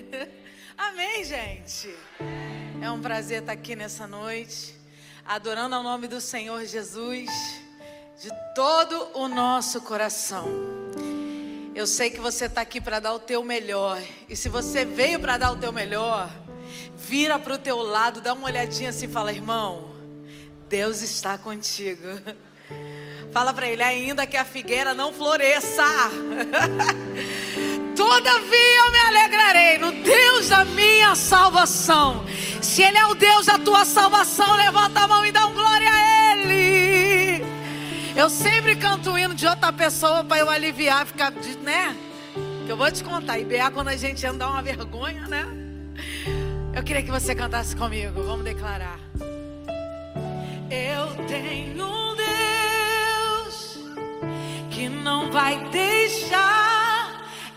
Amém, gente. É um prazer estar aqui nessa noite, adorando ao nome do Senhor Jesus de todo o nosso coração. Eu sei que você está aqui para dar o teu melhor. E se você veio para dar o teu melhor, vira para o teu lado, dá uma olhadinha assim e fala, irmão, Deus está contigo. Fala para ele, ainda que a figueira não floresça. Todavia eu me alegrarei no Deus da minha salvação. Se Ele é o Deus da tua salvação, levanta a mão e dá um glória a Ele. Eu sempre canto o hino de outra pessoa para eu aliviar, ficar, né? Que eu vou te contar. E BA quando a gente anda uma vergonha, né? Eu queria que você cantasse comigo. Vamos declarar. Eu tenho um Deus que não vai deixar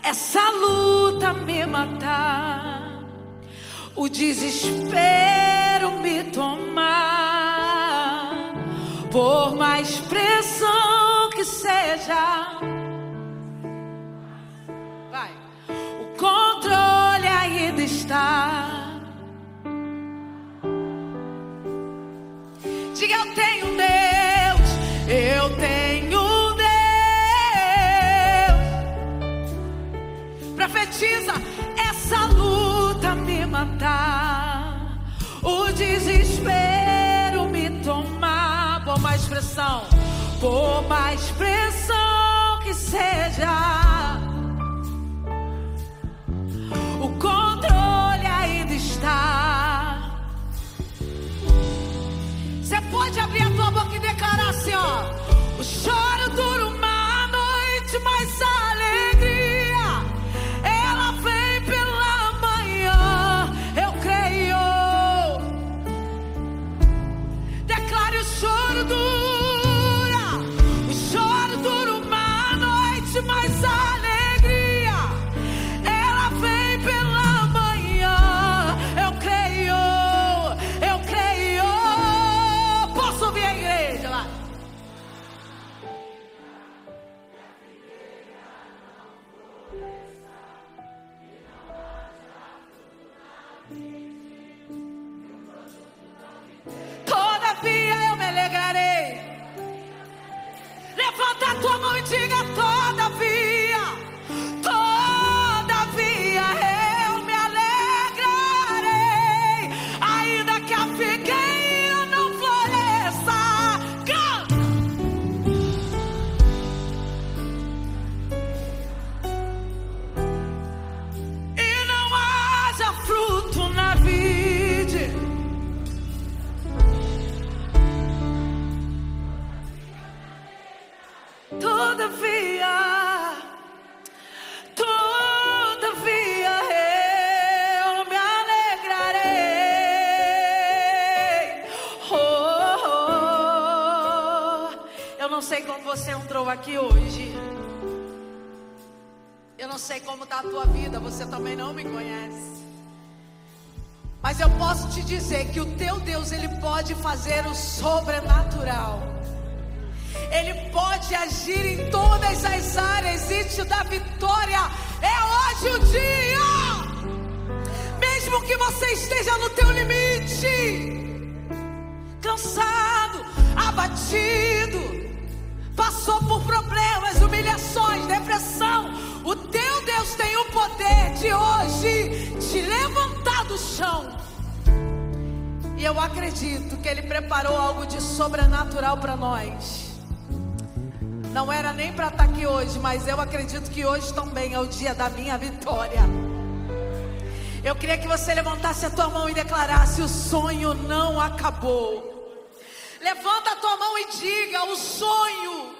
essa luta me matar, o desespero me tomar, por mais pressão que seja. Vai, o controle ainda está. Matar, o desespero me tomar, por mais pressão, por mais pressão que seja. O controle ainda está. Você pode abrir a tua boca e declarar assim, ó. O choro dura uma noite, mas a Levanta a tua mão e diga todavia. Todavia te dizer que o teu Deus, ele pode fazer o sobrenatural. Ele pode agir em todas as áreas e te dar vitória. É hoje o dia. Mesmo que você esteja no teu limite, cansado, abatido, passou por problemas, humilhações, depressão. O teu Deus tem o poder de hoje te levantar do chão. Eu acredito que Ele preparou algo de sobrenatural para nós. Não era nem para estar aqui hoje, mas eu acredito que hoje também é o dia da minha vitória. Eu queria que você levantasse a tua mão e declarasse: o sonho não acabou. Levanta a tua mão e diga: o sonho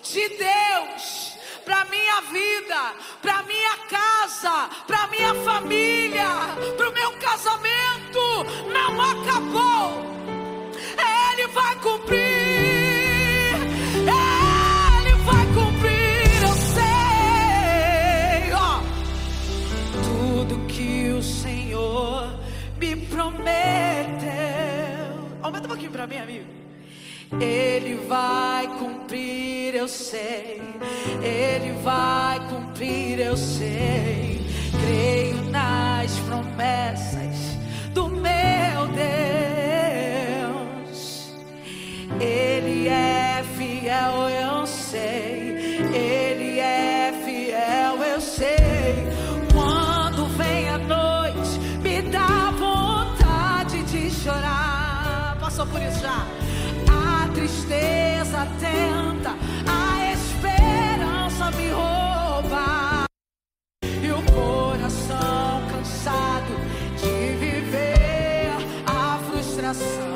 de Deus para minha vida, para minha casa, para minha família, para o meu casamento não acabou. Ele vai cumprir. Ele vai cumprir, eu sei. ó. Tudo que o Senhor me prometeu. Aumenta um pouquinho para mim, amigo. Ele vai cumprir, eu sei. Ele vai cumprir, eu sei. Creio nas promessas do meu Deus. Ele é fiel, eu sei. Ele é fiel, eu sei. Quando vem a noite, me dá vontade de chorar. Passou por isso já. Tristeza tenta, a esperança me rouba. E o coração cansado de viver a frustração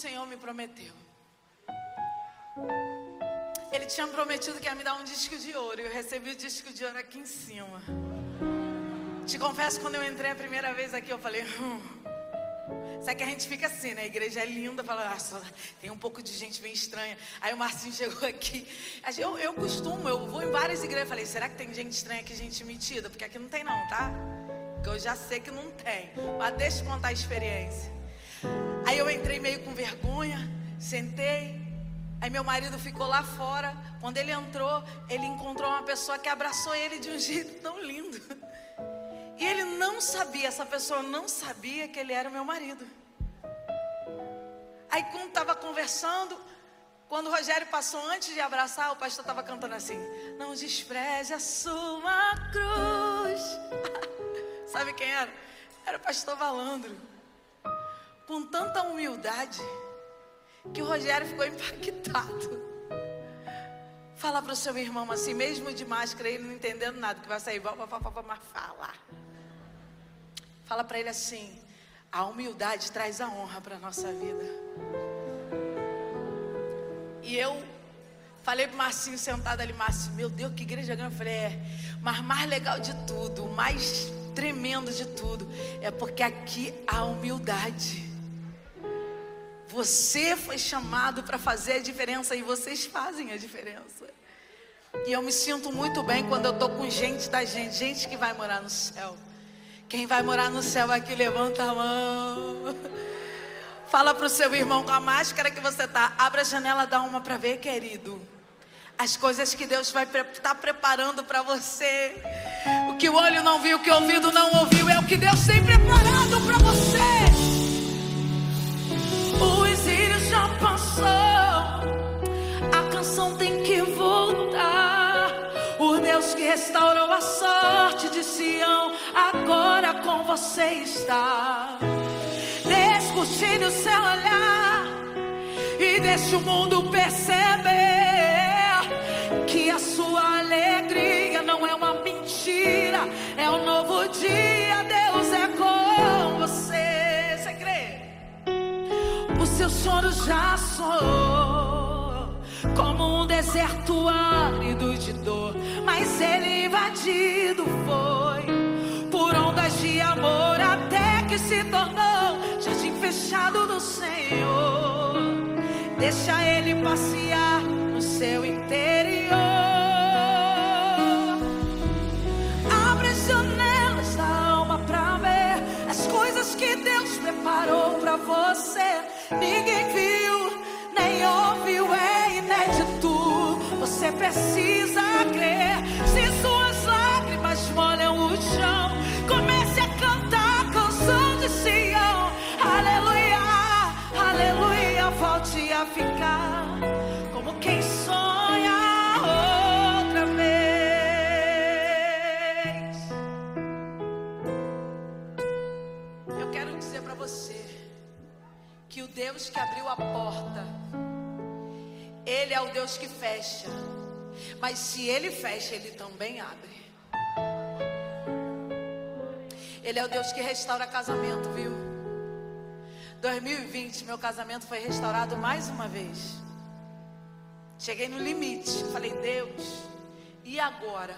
Senhor me prometeu. Ele tinha prometido que ia me dar um disco de ouro. E eu recebi o disco de ouro aqui em cima. Te confesso, quando eu entrei a primeira vez aqui, eu falei. Hum. Sabe que a gente fica assim, né? A igreja é linda, fala, só tem um pouco de gente bem estranha. Aí o Marcinho chegou aqui. Eu, eu costumo, eu vou em várias igrejas. Falei, será que tem gente estranha aqui, gente metida? Porque aqui não tem, não, tá? Porque eu já sei que não tem. Mas deixa eu contar a experiência. Aí eu entrei meio com vergonha, sentei. Aí meu marido ficou lá fora. Quando ele entrou, ele encontrou uma pessoa que abraçou ele de um jeito tão lindo. E ele não sabia, essa pessoa não sabia que ele era o meu marido. Aí quando estava conversando, quando o Rogério passou antes de abraçar, o pastor estava cantando assim: Não despreze a sua cruz. Sabe quem era? Era o pastor Valandro. Com tanta humildade que o Rogério ficou impactado. Fala para o seu irmão assim, mesmo de máscara, ele não entendendo nada, que vai sair, mas fala. Fala para ele assim: a humildade traz a honra para a nossa vida. E eu falei pro Marcinho sentado ali, Márcio, meu Deus, que igreja grande. Eu falei, é, mas mais legal de tudo, o mais tremendo de tudo, é porque aqui há humildade. Você foi chamado para fazer a diferença e vocês fazem a diferença. E eu me sinto muito bem quando eu tô com gente da gente, gente que vai morar no céu. Quem vai morar no céu aqui, levanta a mão. Fala pro seu irmão com a máscara que você tá. Abra a janela, dá uma para ver, querido. As coisas que Deus vai estar tá preparando para você. O que o olho não viu, o que o ouvido não ouviu, é o que Deus tem preparado para você. Passou. A canção tem que voltar. O Deus que restaurou a sorte de Sião, agora com você está. Descortine o seu olhar e deixe o mundo perceber que a sua alegria não é uma mentira, é um novo dia. Choro já soou como um deserto árido de dor, mas ele invadido foi por ondas de amor até que se tornou jardim fechado do Senhor. Deixa ele passear no seu interior. Coisas que Deus preparou pra você. Ninguém viu, nem ouviu, é inédito. Você precisa crer. Se suas lágrimas molham o chão, comece a cantar a canção de Sião. Aleluia, aleluia, volte a ficar Deus que abriu a porta, Ele é o Deus que fecha. Mas se Ele fecha, Ele também abre. Ele é o Deus que restaura casamento, viu? 2020, meu casamento foi restaurado mais uma vez. Cheguei no limite. Falei, Deus, e agora?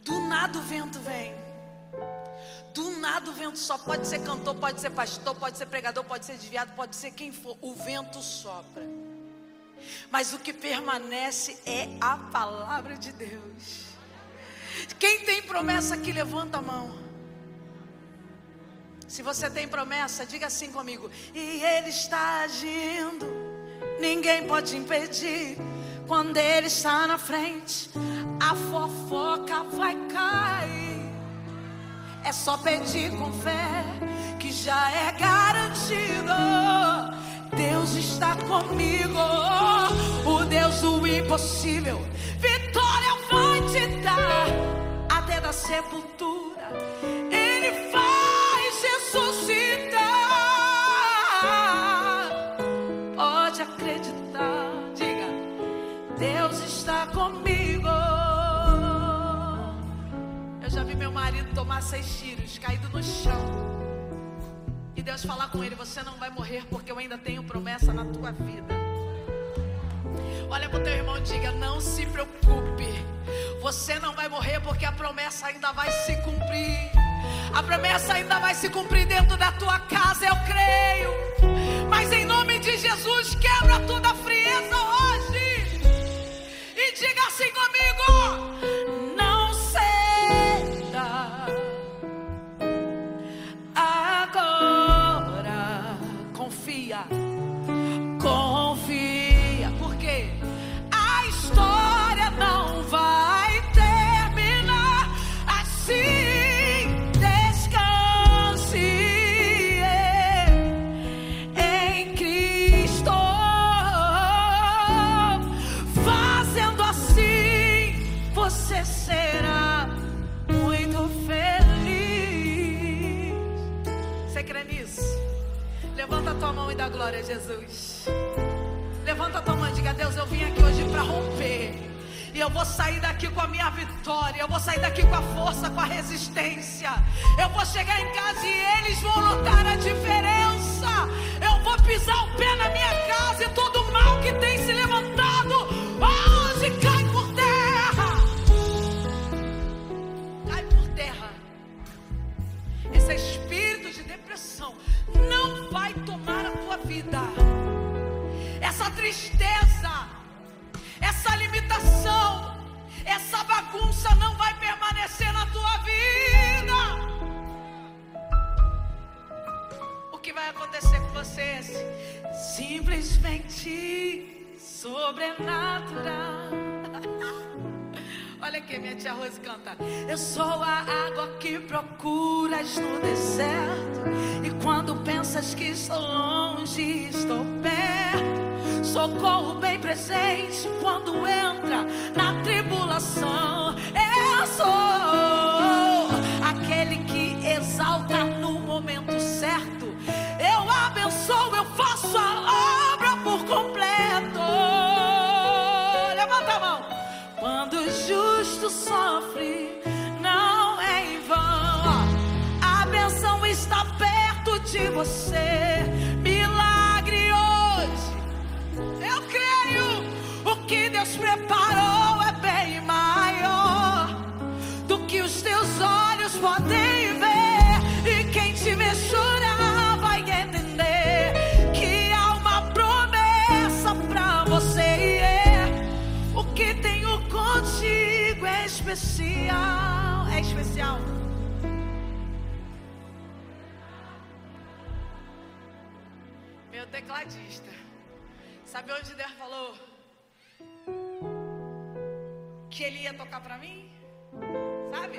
Do nada o vento vem. Do nada o vento só pode ser cantor, pode ser pastor, pode ser pregador, pode ser desviado, pode ser quem for. O vento sopra. Mas o que permanece é a palavra de Deus. Quem tem promessa aqui, levanta a mão. Se você tem promessa, diga assim comigo. E Ele está agindo, ninguém pode impedir. Quando Ele está na frente, a fofoca vai cair. É só pedir com fé, que já é garantido. Deus está comigo, o Deus do impossível. Vitória vai te dar até da sepultura. Ele faz ressuscitar. Tomar seis tiros, caído no chão. E Deus falar com ele: Você não vai morrer porque eu ainda tenho promessa na tua vida. Olha para o teu irmão e diga: Não se preocupe. Você não vai morrer porque a promessa ainda vai se cumprir. A promessa ainda vai se cumprir dentro da tua casa, eu creio. Mas em nome de Jesus, quebra toda a frieza hoje. E diga assim comigo: 가 tua mão e dá glória a Jesus. Levanta tua mão e diga: Deus, eu vim aqui hoje para romper. E eu vou sair daqui com a minha vitória. Eu vou sair daqui com a força, com a resistência. Eu vou chegar em casa e eles vão notar a diferença. Eu vou pisar o pé na minha casa e todo mal que tem se vida. Essa tristeza, essa limitação, essa bagunça não vai permanecer na tua vida. O que vai acontecer com você? Simplesmente sobrenatural. Olha aqui, minha tia Rose canta. Eu sou a água que procuras no deserto. E quando pensas que estou longe, estou perto. Socorro bem presente quando entra na tribulação. Eu sou aquele que exalta de você. Milagre hoje. Eu creio. O que Deus preparou é bem maior do que os teus olhos podem ver. E quem te chorar vai entender que há uma promessa pra você. E é o que tenho contigo é especial. É especial. Meu tecladista. Sabe onde Deus falou? Que ele ia tocar pra mim? Sabe?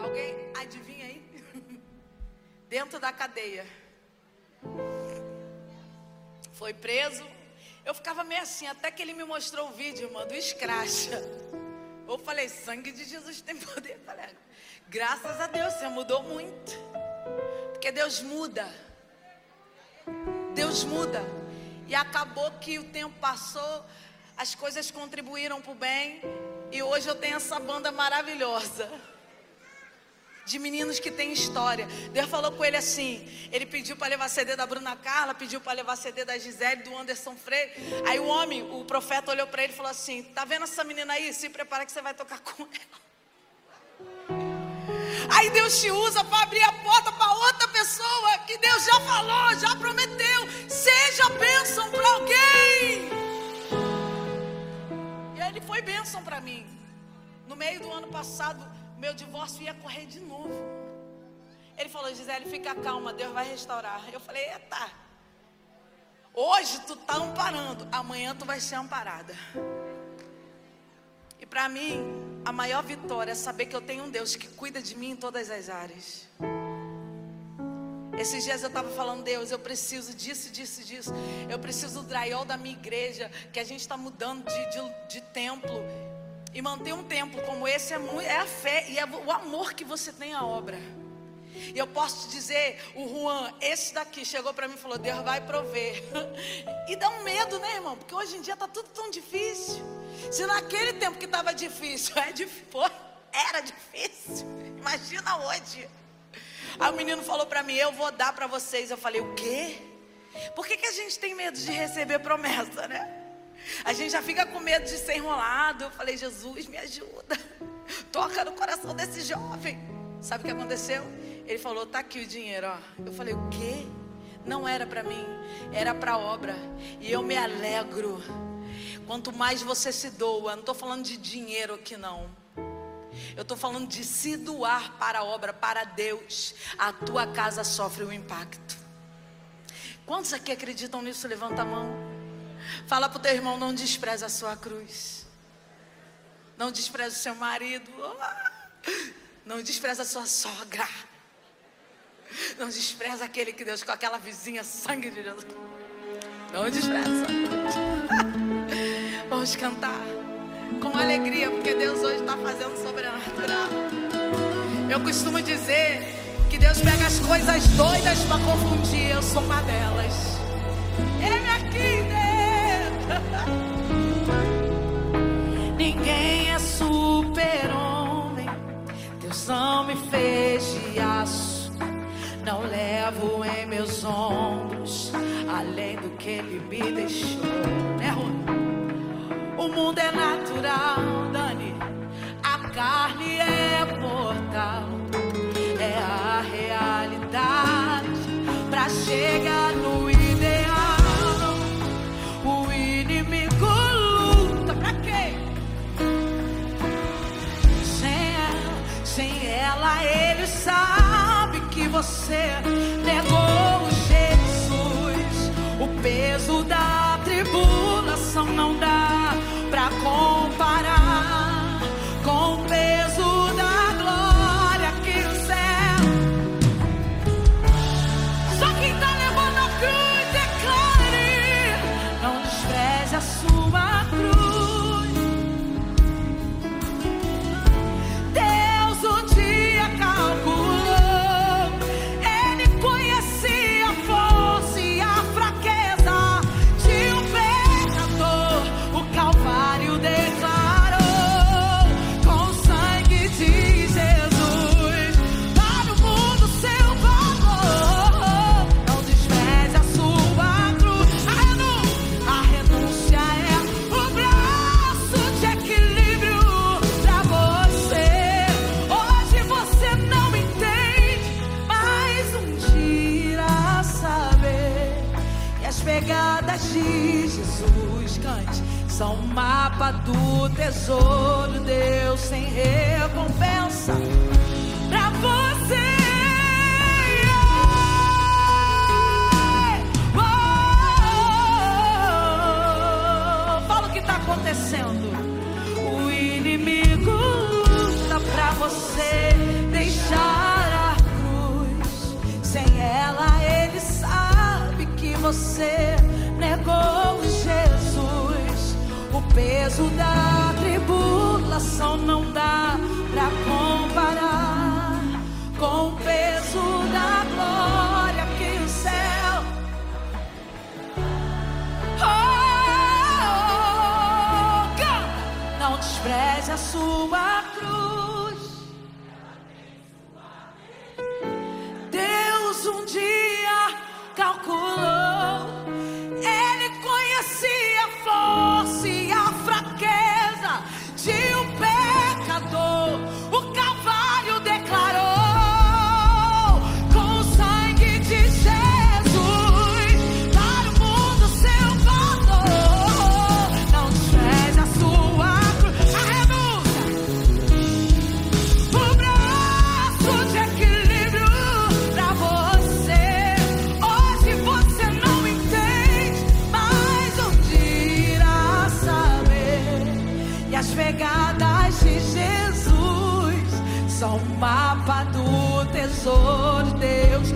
Alguém adivinha aí? Dentro da cadeia. Foi preso. Eu ficava meio assim, até que ele me mostrou o vídeo, irmã, do escracha. Eu falei, sangue de Jesus tem poder. Eu graças a Deus, você mudou muito. Porque Deus muda. Deus muda. E acabou que o tempo passou, as coisas contribuíram para o bem. E hoje eu tenho essa banda maravilhosa. De meninos que têm história. Deus falou com ele assim. Ele pediu para levar CD da Bruna Carla, pediu para levar CD da Gisele, do Anderson Freire. Aí o homem, o profeta, olhou para ele e falou assim: Tá vendo essa menina aí? Se prepara que você vai tocar com ela. Aí Deus te usa para abrir a porta para outra pessoa que Deus já falou, já prometeu. Seja bênção para alguém. E ele foi bênção para mim. No meio do ano passado, meu divórcio ia correr de novo. Ele falou: Gisele, fica calma, Deus vai restaurar. Eu falei: Eita, hoje tu tá amparando, amanhã tu vai ser amparada. E para mim, a maior vitória é saber que eu tenho um Deus que cuida de mim em todas as áreas. Esses dias eu estava falando, Deus, eu preciso disso, disso, disso. Eu preciso do drywall da minha igreja, que a gente está mudando de, de, de templo. E manter um templo como esse é, muito, é a fé e é o amor que você tem à obra. E eu posso te dizer, o Juan, esse daqui chegou para mim e falou: Deus vai prover. E dá um medo, né, irmão? Porque hoje em dia está tudo tão difícil. Se naquele tempo que estava difícil, é difícil, era difícil. Imagina hoje. Aí o menino falou para mim: Eu vou dar para vocês. Eu falei: O quê? Por que, que a gente tem medo de receber promessa, né? A gente já fica com medo de ser enrolado. Eu falei: Jesus, me ajuda. Toca no coração desse jovem. Sabe o que aconteceu? Ele falou: Tá aqui o dinheiro, ó. Eu falei: O quê? Não era para mim, era para a obra. E eu me alegro. Quanto mais você se doa, não estou falando de dinheiro aqui não. Eu estou falando de se doar para a obra, para Deus. A tua casa sofre um impacto. Quantos aqui acreditam nisso? Levanta a mão. Fala para o teu irmão: não despreza a sua cruz. Não despreza o seu marido. Não despreza sua sogra. Não despreza aquele que Deus com aquela vizinha, sangue de Jesus. Não despreza. Vamos cantar com alegria, porque Deus hoje está fazendo sobrenatural. Eu costumo dizer que Deus pega as coisas doidas para confundir. Eu sou uma delas. Ele aqui dentro. Ninguém é super-homem. Não me fez de aço. Não levo em meus ombros além do que Ele me deixou. Né? O mundo é natural, Dani. A carne é mortal. É a realidade pra chegar você negou Jesus. O peso da tribulação não dá pra comparar do tesouro, Deus sem recompensa pra você. Oh, Fala o que tá acontecendo. O inimigo luta pra você deixar a cruz. Sem ela, ele sabe que você peso da tribulação não dá pra comparar com o peso da glória que o céu. Oh, canta! Não despreze a sua cruz. Pegadas de Jesus são um mapa do tesouro. Deus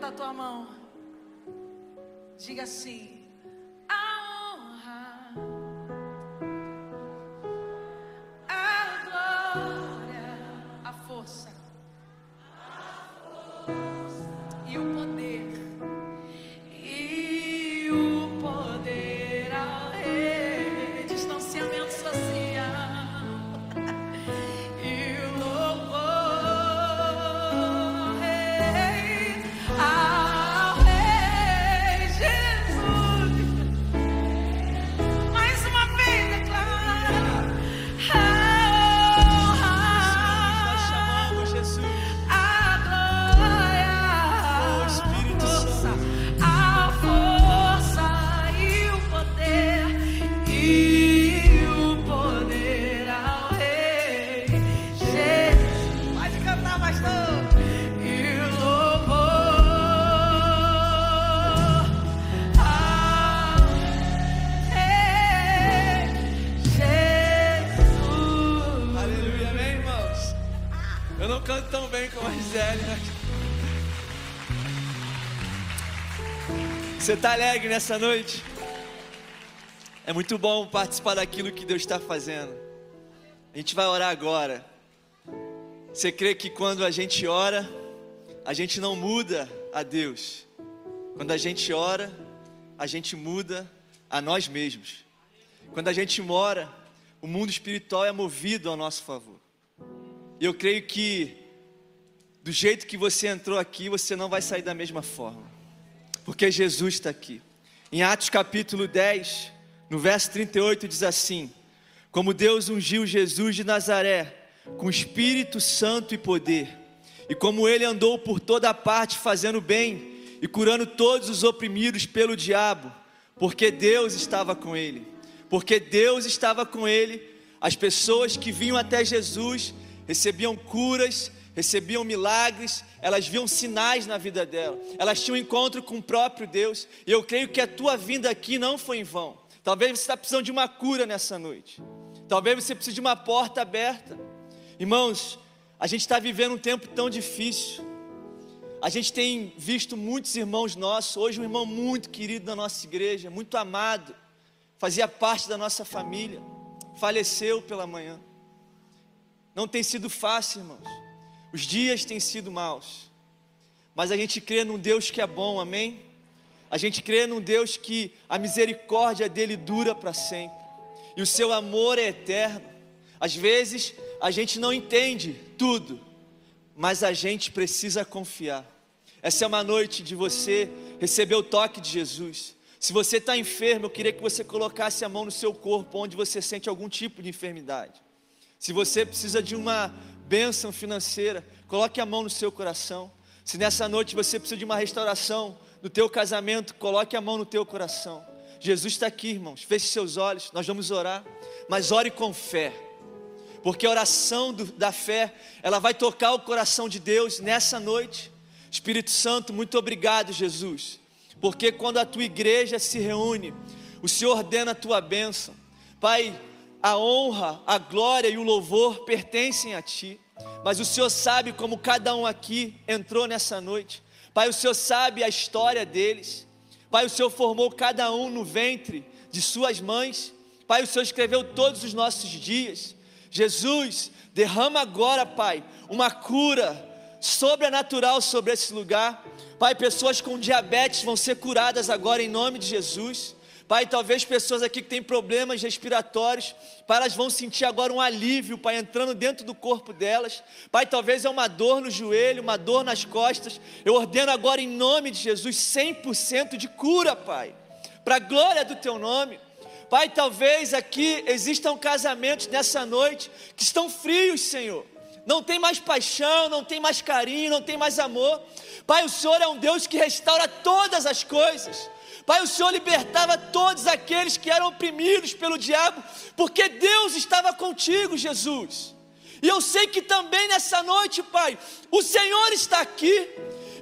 Levanta a tua mão, diga assim: a Eu não canto tão bem como a Gisele, mas... Você está alegre nessa noite? É muito bom participar daquilo que Deus está fazendo. A gente vai orar agora. Você crê que quando a gente ora, a gente não muda a Deus? Quando a gente ora, a gente muda a nós mesmos. Quando a gente mora, o mundo espiritual é movido ao nosso favor. Eu creio que do jeito que você entrou aqui, você não vai sair da mesma forma. Porque Jesus está aqui. Em Atos capítulo 10, no verso 38, diz assim: Como Deus ungiu Jesus de Nazaré com Espírito Santo e poder, e como ele andou por toda parte fazendo bem e curando todos os oprimidos pelo diabo, porque Deus estava com ele. Porque Deus estava com ele, as pessoas que vinham até Jesus recebiam curas, recebiam milagres, elas viam sinais na vida dela, elas tinham encontro com o próprio Deus, e eu creio que a tua vinda aqui não foi em vão. Talvez você está precisando de uma cura nessa noite, talvez você precise de uma porta aberta. Irmãos, a gente está vivendo um tempo tão difícil, a gente tem visto muitos irmãos nossos, hoje um irmão muito querido da nossa igreja, muito amado, fazia parte da nossa família, faleceu pela manhã. Não tem sido fácil, irmãos. Os dias têm sido maus. Mas a gente crê num Deus que é bom, amém? A gente crê num Deus que a misericórdia dele dura para sempre. E o seu amor é eterno. Às vezes a gente não entende tudo, mas a gente precisa confiar. Essa é uma noite de você receber o toque de Jesus. Se você está enfermo, eu queria que você colocasse a mão no seu corpo, onde você sente algum tipo de enfermidade. Se você precisa de uma bênção financeira, coloque a mão no seu coração. Se nessa noite você precisa de uma restauração no teu casamento, coloque a mão no teu coração. Jesus está aqui, irmãos. Feche seus olhos, nós vamos orar, mas ore com fé, porque a oração do, da fé, ela vai tocar o coração de Deus nessa noite. Espírito Santo, muito obrigado, Jesus porque quando a tua igreja se reúne, o Senhor ordena a tua bênção. Pai, a honra, a glória e o louvor pertencem a Ti, mas o Senhor sabe como cada um aqui entrou nessa noite. Pai, o Senhor sabe a história deles. Pai, o Senhor formou cada um no ventre de suas mães. Pai, o Senhor escreveu todos os nossos dias. Jesus, derrama agora, Pai, uma cura sobrenatural sobre esse lugar. Pai, pessoas com diabetes vão ser curadas agora em nome de Jesus. Pai, talvez pessoas aqui que têm problemas respiratórios, Pai, elas vão sentir agora um alívio, Pai, entrando dentro do corpo delas. Pai, talvez é uma dor no joelho, uma dor nas costas. Eu ordeno agora em nome de Jesus 100% de cura, Pai, para a glória do Teu nome. Pai, talvez aqui existam casamentos nessa noite que estão frios, Senhor não tem mais paixão, não tem mais carinho, não tem mais amor. Pai, o Senhor é um Deus que restaura todas as coisas. Pai, o Senhor libertava todos aqueles que eram oprimidos pelo diabo, porque Deus estava contigo, Jesus. E eu sei que também nessa noite, Pai, o Senhor está aqui.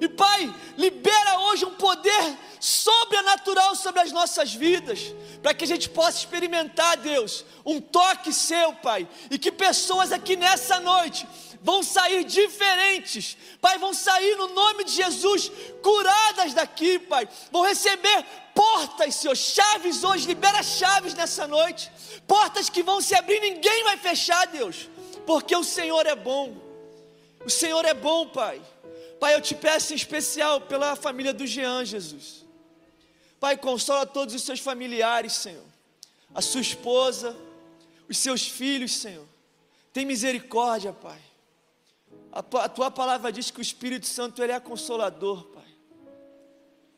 E Pai, libera hoje um poder sobrenatural sobre as nossas vidas, para que a gente possa experimentar, Deus, um toque seu, Pai, e que pessoas aqui nessa noite vão sair diferentes, Pai, vão sair no nome de Jesus curadas daqui, Pai, vão receber portas, Senhor, chaves hoje, libera chaves nessa noite, portas que vão se abrir, ninguém vai fechar, Deus, porque o Senhor é bom, o Senhor é bom, Pai. Pai, eu te peço em especial pela família do Jean, Jesus. Pai, consola todos os seus familiares, Senhor. A sua esposa, os seus filhos, Senhor. Tem misericórdia, Pai. A, tua palavra diz que o Espírito Santo ele é consolador, Pai.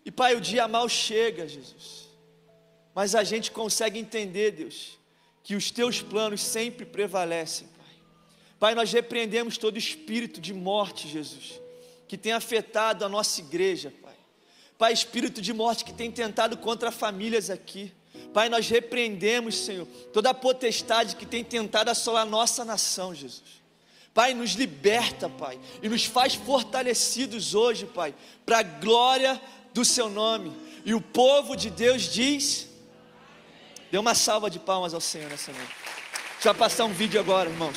E Pai, o dia mal chega, Jesus. Mas a gente consegue entender, Deus, que os teus planos sempre prevalecem, Pai. Pai, nós repreendemos todo espírito de morte, Jesus, que tem afetado a nossa igreja, Pai. Pai, espírito de morte que tem tentado contra famílias aqui. Pai, nós repreendemos, Senhor, toda a potestade que tem tentado assolar a nossa nação, Jesus. Pai, nos liberta, Pai, e nos faz fortalecidos hoje, Pai, para a glória do Seu nome. E o povo de Deus diz: dê uma salva de palmas ao Senhor nessa noite. Deixa eu passar um vídeo agora, irmãos.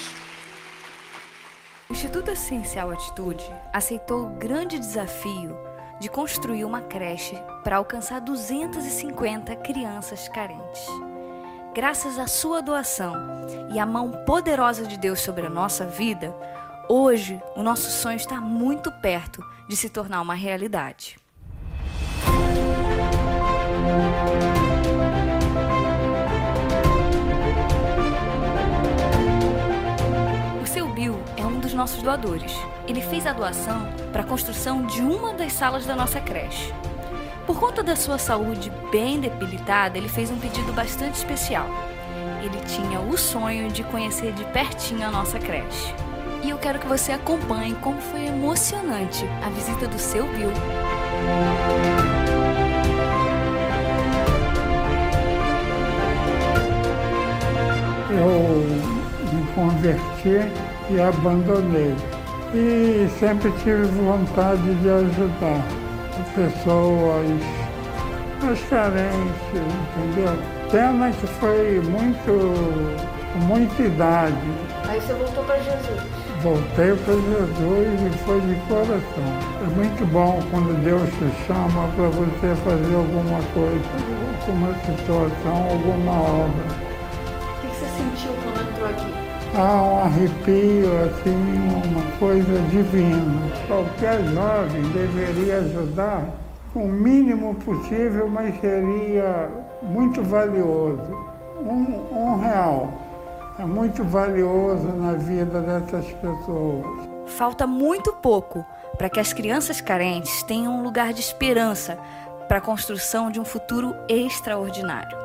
O Instituto Essencial Atitude aceitou o grande desafio de construir uma creche para alcançar 250 crianças carentes. Graças à sua doação e à mão poderosa de Deus sobre a nossa vida, hoje o nosso sonho está muito perto de se tornar uma realidade. O seu Bill é um dos nossos doadores. Ele fez a doação para a construção de uma das salas da nossa creche. Por conta da sua saúde bem debilitada, ele fez um pedido bastante especial. Ele tinha o sonho de conhecer de pertinho a nossa creche. E eu quero que você acompanhe como foi emocionante a visita do seu Bill. Eu me converti e abandonei. E sempre tive vontade de ajudar pessoas mais carentes, entendeu? Pena que foi muito, muita idade. Aí você voltou para Jesus? Voltei para Jesus e foi de coração. É muito bom quando Deus te chama para você fazer alguma coisa, alguma situação, alguma obra. O que você sentiu quando entrou aqui? Há um arrepio, assim, uma coisa divina. Qualquer jovem deveria ajudar o mínimo possível, mas seria muito valioso. Um, um real é muito valioso na vida dessas pessoas. Falta muito pouco para que as crianças carentes tenham um lugar de esperança para a construção de um futuro extraordinário.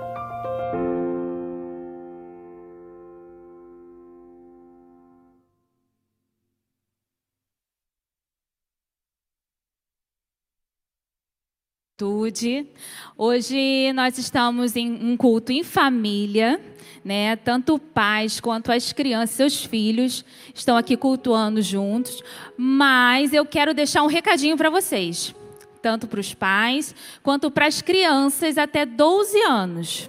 Hoje nós estamos em um culto em família, né? Tanto pais quanto as crianças, seus filhos estão aqui cultuando juntos. Mas eu quero deixar um recadinho para vocês, tanto para os pais quanto para as crianças até 12 anos.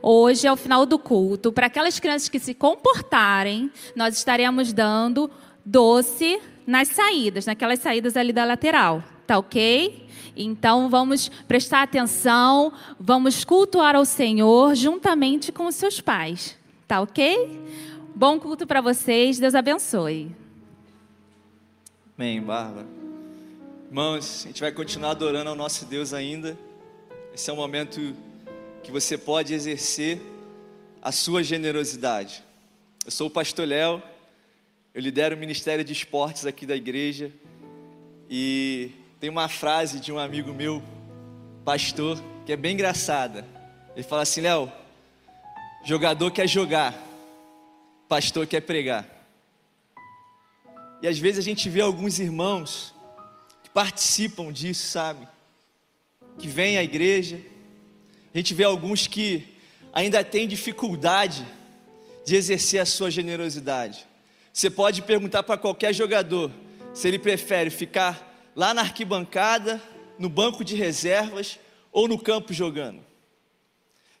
Hoje é o final do culto. Para aquelas crianças que se comportarem, nós estaremos dando doce nas saídas, naquelas saídas ali da lateral. Tá ok? Então vamos prestar atenção, vamos cultuar ao Senhor juntamente com os seus pais. Tá ok? Bom culto para vocês, Deus abençoe. Amém, Bárbara. Irmãos, a gente vai continuar adorando ao nosso Deus ainda. Esse é o momento que você pode exercer a sua generosidade. Eu sou o pastor Léo, eu lidero o Ministério de Esportes aqui da igreja e tem uma frase de um amigo meu, pastor, que é bem engraçada. Ele fala assim: Léo, jogador quer jogar, pastor quer pregar. E às vezes a gente vê alguns irmãos que participam disso, sabe? Que vêm à igreja. A gente vê alguns que ainda têm dificuldade de exercer a sua generosidade. Você pode perguntar para qualquer jogador se ele prefere ficar lá na arquibancada, no banco de reservas ou no campo jogando.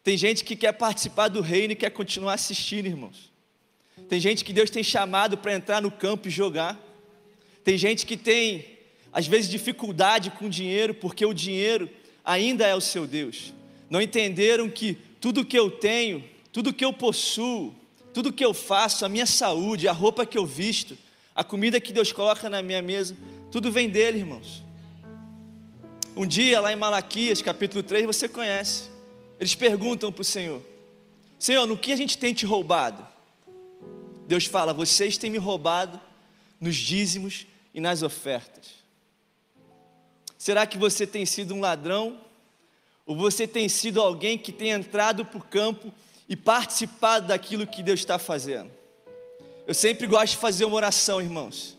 Tem gente que quer participar do reino e quer continuar assistindo, irmãos. Tem gente que Deus tem chamado para entrar no campo e jogar. Tem gente que tem, às vezes, dificuldade com o dinheiro, porque o dinheiro ainda é o seu Deus. Não entenderam que tudo que eu tenho, tudo que eu possuo, tudo que eu faço, a minha saúde, a roupa que eu visto, a comida que Deus coloca na minha mesa, tudo vem dele, irmãos. Um dia, lá em Malaquias, capítulo 3, você conhece. Eles perguntam para o Senhor: Senhor, no que a gente tem te roubado? Deus fala: Vocês têm me roubado nos dízimos e nas ofertas. Será que você tem sido um ladrão? Ou você tem sido alguém que tem entrado para o campo e participado daquilo que Deus está fazendo? Eu sempre gosto de fazer uma oração, irmãos.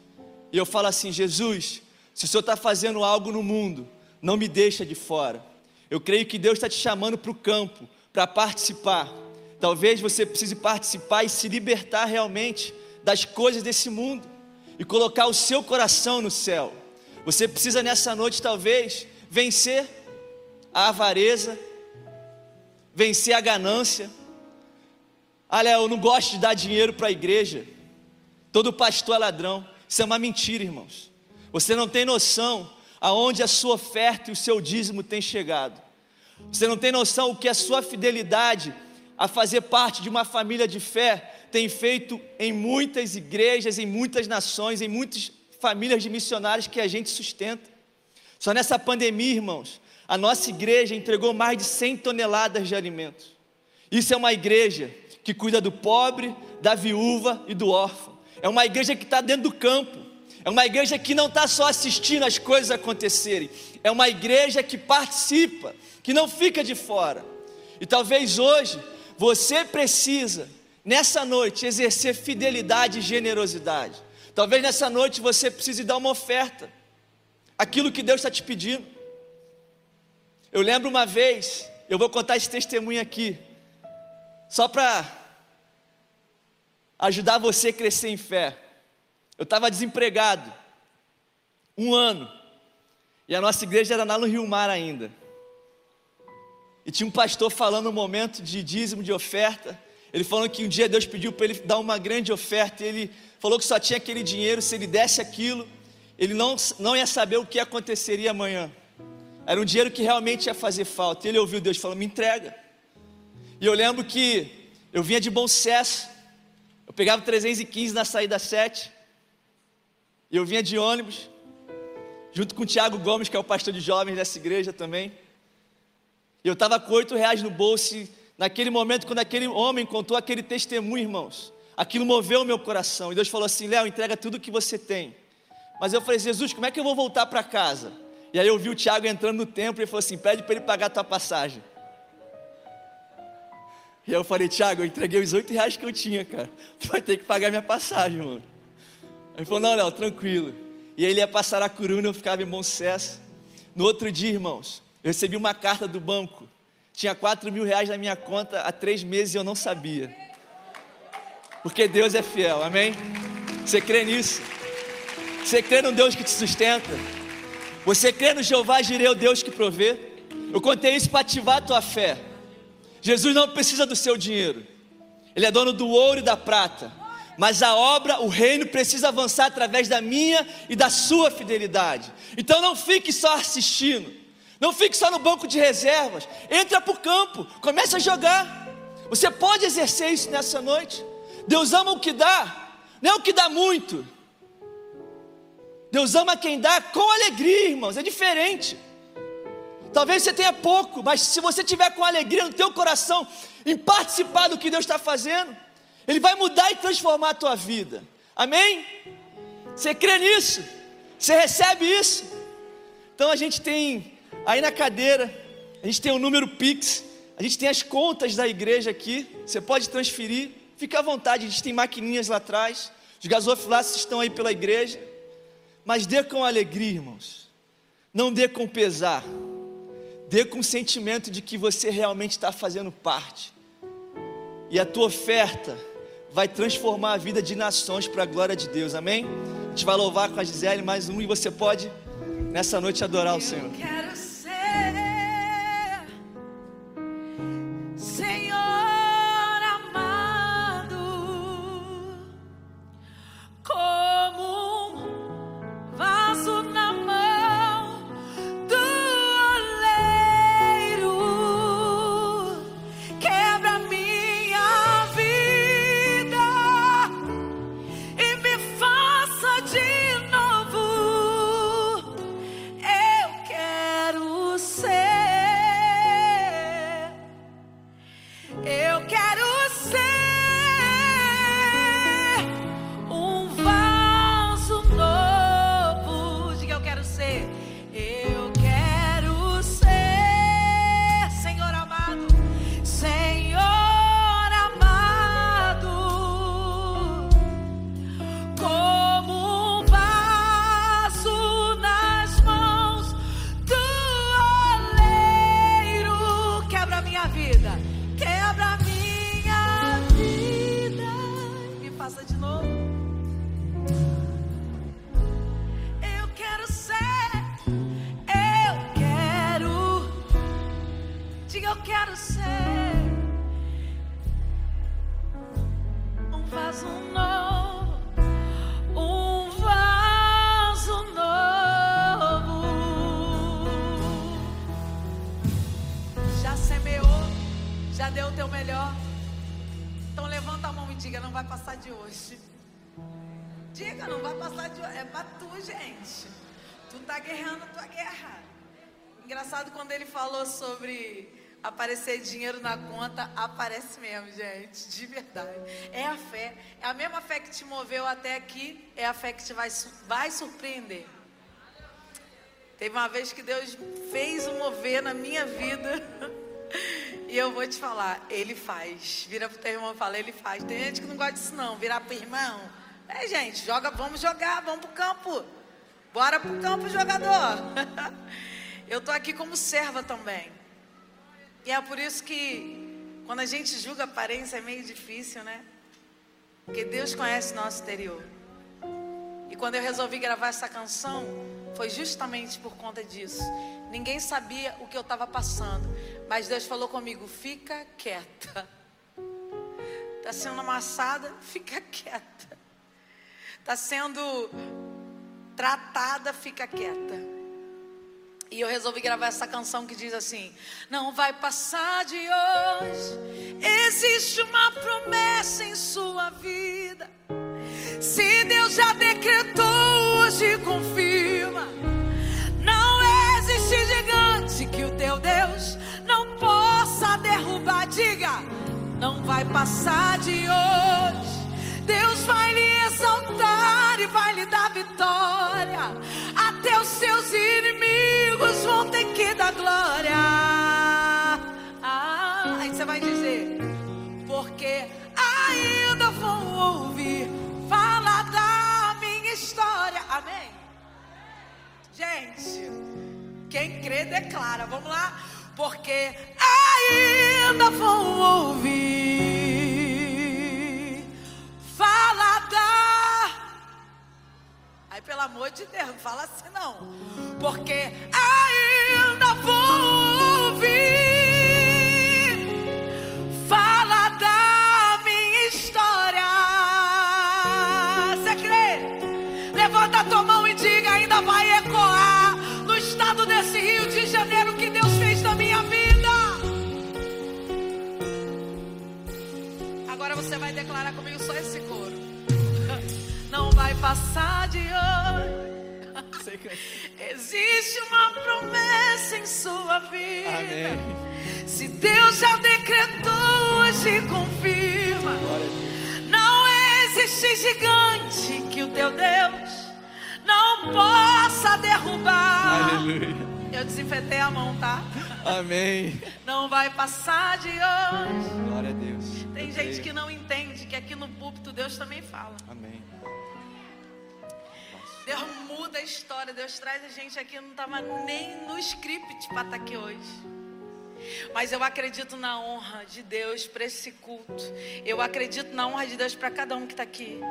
E eu falo assim: Jesus, se o Senhor está fazendo algo no mundo, não me deixa de fora. Eu creio que Deus está te chamando para o campo, para participar. Talvez você precise participar e se libertar realmente das coisas desse mundo e colocar o seu coração no céu. Você precisa nessa noite, talvez, vencer a avareza, vencer a ganância. Olha, eu não gosto de dar dinheiro para a igreja. Todo pastor é ladrão. Isso é uma mentira, irmãos. Você não tem noção aonde a sua oferta e o seu dízimo tem chegado. Você não tem noção o que a sua fidelidade a fazer parte de uma família de fé tem feito em muitas igrejas, em muitas nações, em muitas famílias de missionários que a gente sustenta. Só nessa pandemia, irmãos, a nossa igreja entregou mais de 100 toneladas de alimentos. Isso é uma igreja que cuida do pobre, da viúva e do órfão. É uma igreja que está dentro do campo. É uma igreja que não está só assistindo as coisas acontecerem, é uma igreja que participa, que não fica de fora. E talvez hoje você precisa, nessa noite, exercer fidelidade e generosidade. Talvez nessa noite você precise dar uma oferta, aquilo que Deus está te pedindo. Eu lembro uma vez, eu vou contar esse testemunho aqui, só para ajudar você a crescer em fé. Eu estava desempregado, um ano, e a nossa igreja era lá no Rio Mar ainda. E tinha um pastor falando um momento de dízimo, de oferta. Ele falou que um dia Deus pediu para ele dar uma grande oferta. E ele falou que só tinha aquele dinheiro. Se ele desse aquilo, ele não, não ia saber o que aconteceria amanhã. Era um dinheiro que realmente ia fazer falta. E ele ouviu Deus falando: Me entrega. E eu lembro que eu vinha de bom sucesso. Eu pegava 315 na saída 7. E eu vinha de ônibus. Junto com o Tiago Gomes, que é o pastor de jovens dessa igreja também. E eu estava com oito reais no bolso. E naquele momento, quando aquele homem contou aquele testemunho, irmãos, aquilo moveu o meu coração. E Deus falou assim: Léo, entrega tudo que você tem. Mas eu falei: Jesus, como é que eu vou voltar para casa? E aí eu vi o Tiago entrando no templo e ele falou assim: pede para ele pagar a tua passagem. E eu falei: Tiago, eu entreguei os oito reais que eu tinha, cara. Tu vai ter que pagar minha passagem, mano. Ele falou: não, Léo, tranquilo. E ele ia passar a curuna, eu ficava em bom sucesso. No outro dia, irmãos, eu recebi uma carta do banco. Tinha quatro mil reais na minha conta há três meses e eu não sabia. Porque Deus é fiel, amém? Você crê nisso? Você crê no Deus que te sustenta? Você crê no Jeová Jireu, Deus que provê? Eu contei isso para ativar a tua fé. Jesus não precisa do seu dinheiro. Ele é dono do ouro e da prata. Mas a obra, o reino precisa avançar através da minha e da sua fidelidade. Então não fique só assistindo. Não fique só no banco de reservas. Entra para o campo, comece a jogar. Você pode exercer isso nessa noite. Deus ama o que dá, não é o que dá muito. Deus ama quem dá com alegria, irmãos, é diferente. Talvez você tenha pouco, mas se você tiver com alegria no teu coração em participar do que Deus está fazendo, Ele vai mudar e transformar a tua vida. Amém? Você crê nisso? Você recebe isso? Então a gente tem Aí na cadeira, a gente tem o número Pix, a gente tem as contas da igreja aqui, você pode transferir, fica à vontade, a gente tem maquininhas lá atrás, os gasofilácios estão aí pela igreja, mas dê com alegria, irmãos, não dê com pesar, dê com o sentimento de que você realmente está fazendo parte, e a tua oferta vai transformar a vida de nações para a glória de Deus, amém? A gente vai louvar com a Gisele mais um e você pode nessa noite adorar o Senhor. Yeah. guerreando a tua guerra. Engraçado quando ele falou sobre aparecer dinheiro na conta, aparece mesmo, gente, de verdade. É a fé, é a mesma fé que te moveu até aqui, é a fé que te vai, vai surpreender. Teve uma vez que Deus fez um mover na minha vida. E eu vou te falar, ele faz. Vira pro teu irmão e fala, ele faz. Tem gente que não gosta disso não, virar pro irmão. É, gente, joga, vamos jogar, vamos pro campo. Bora pro campo, jogador. Eu tô aqui como serva também. E é por isso que quando a gente julga a aparência é meio difícil, né? Porque Deus conhece nosso exterior. E quando eu resolvi gravar essa canção, foi justamente por conta disso. Ninguém sabia o que eu estava passando, mas Deus falou comigo: fica quieta. Está sendo amassada, fica quieta. Está sendo tratada, fica quieta. E eu resolvi gravar essa canção que diz assim: Não vai passar de hoje. Existe uma promessa em sua vida. Se Deus já decretou, hoje confirma. Não existe gigante que o teu Deus não possa derrubar. Diga, não vai passar de hoje. Deus vai lhe exaltar e vai lhe dar vitória. Até os seus inimigos vão ter que dar glória. Ah, aí você vai dizer, porque ainda vão ouvir falar da minha história. Amém? Gente, quem crê declara. Vamos lá? Porque ainda vão ouvir pelo amor de Deus, não fala assim não. Porque ainda vou passar de hoje. Existe uma promessa em sua vida. Amém. Se Deus já decretou, hoje confirma. Não existe gigante que o teu Deus não possa derrubar. Aleluia. Eu desinfetei a mão, tá? Amém. Não vai passar de hoje. Glória a Deus. Tem Eu gente creio. que não entende que aqui no púlpito Deus também fala. Amém. Deus muda a história, Deus traz a gente aqui, não estava nem no script para estar aqui hoje. Mas eu acredito na honra de Deus para esse culto. Eu acredito na honra de Deus para cada um que está aqui.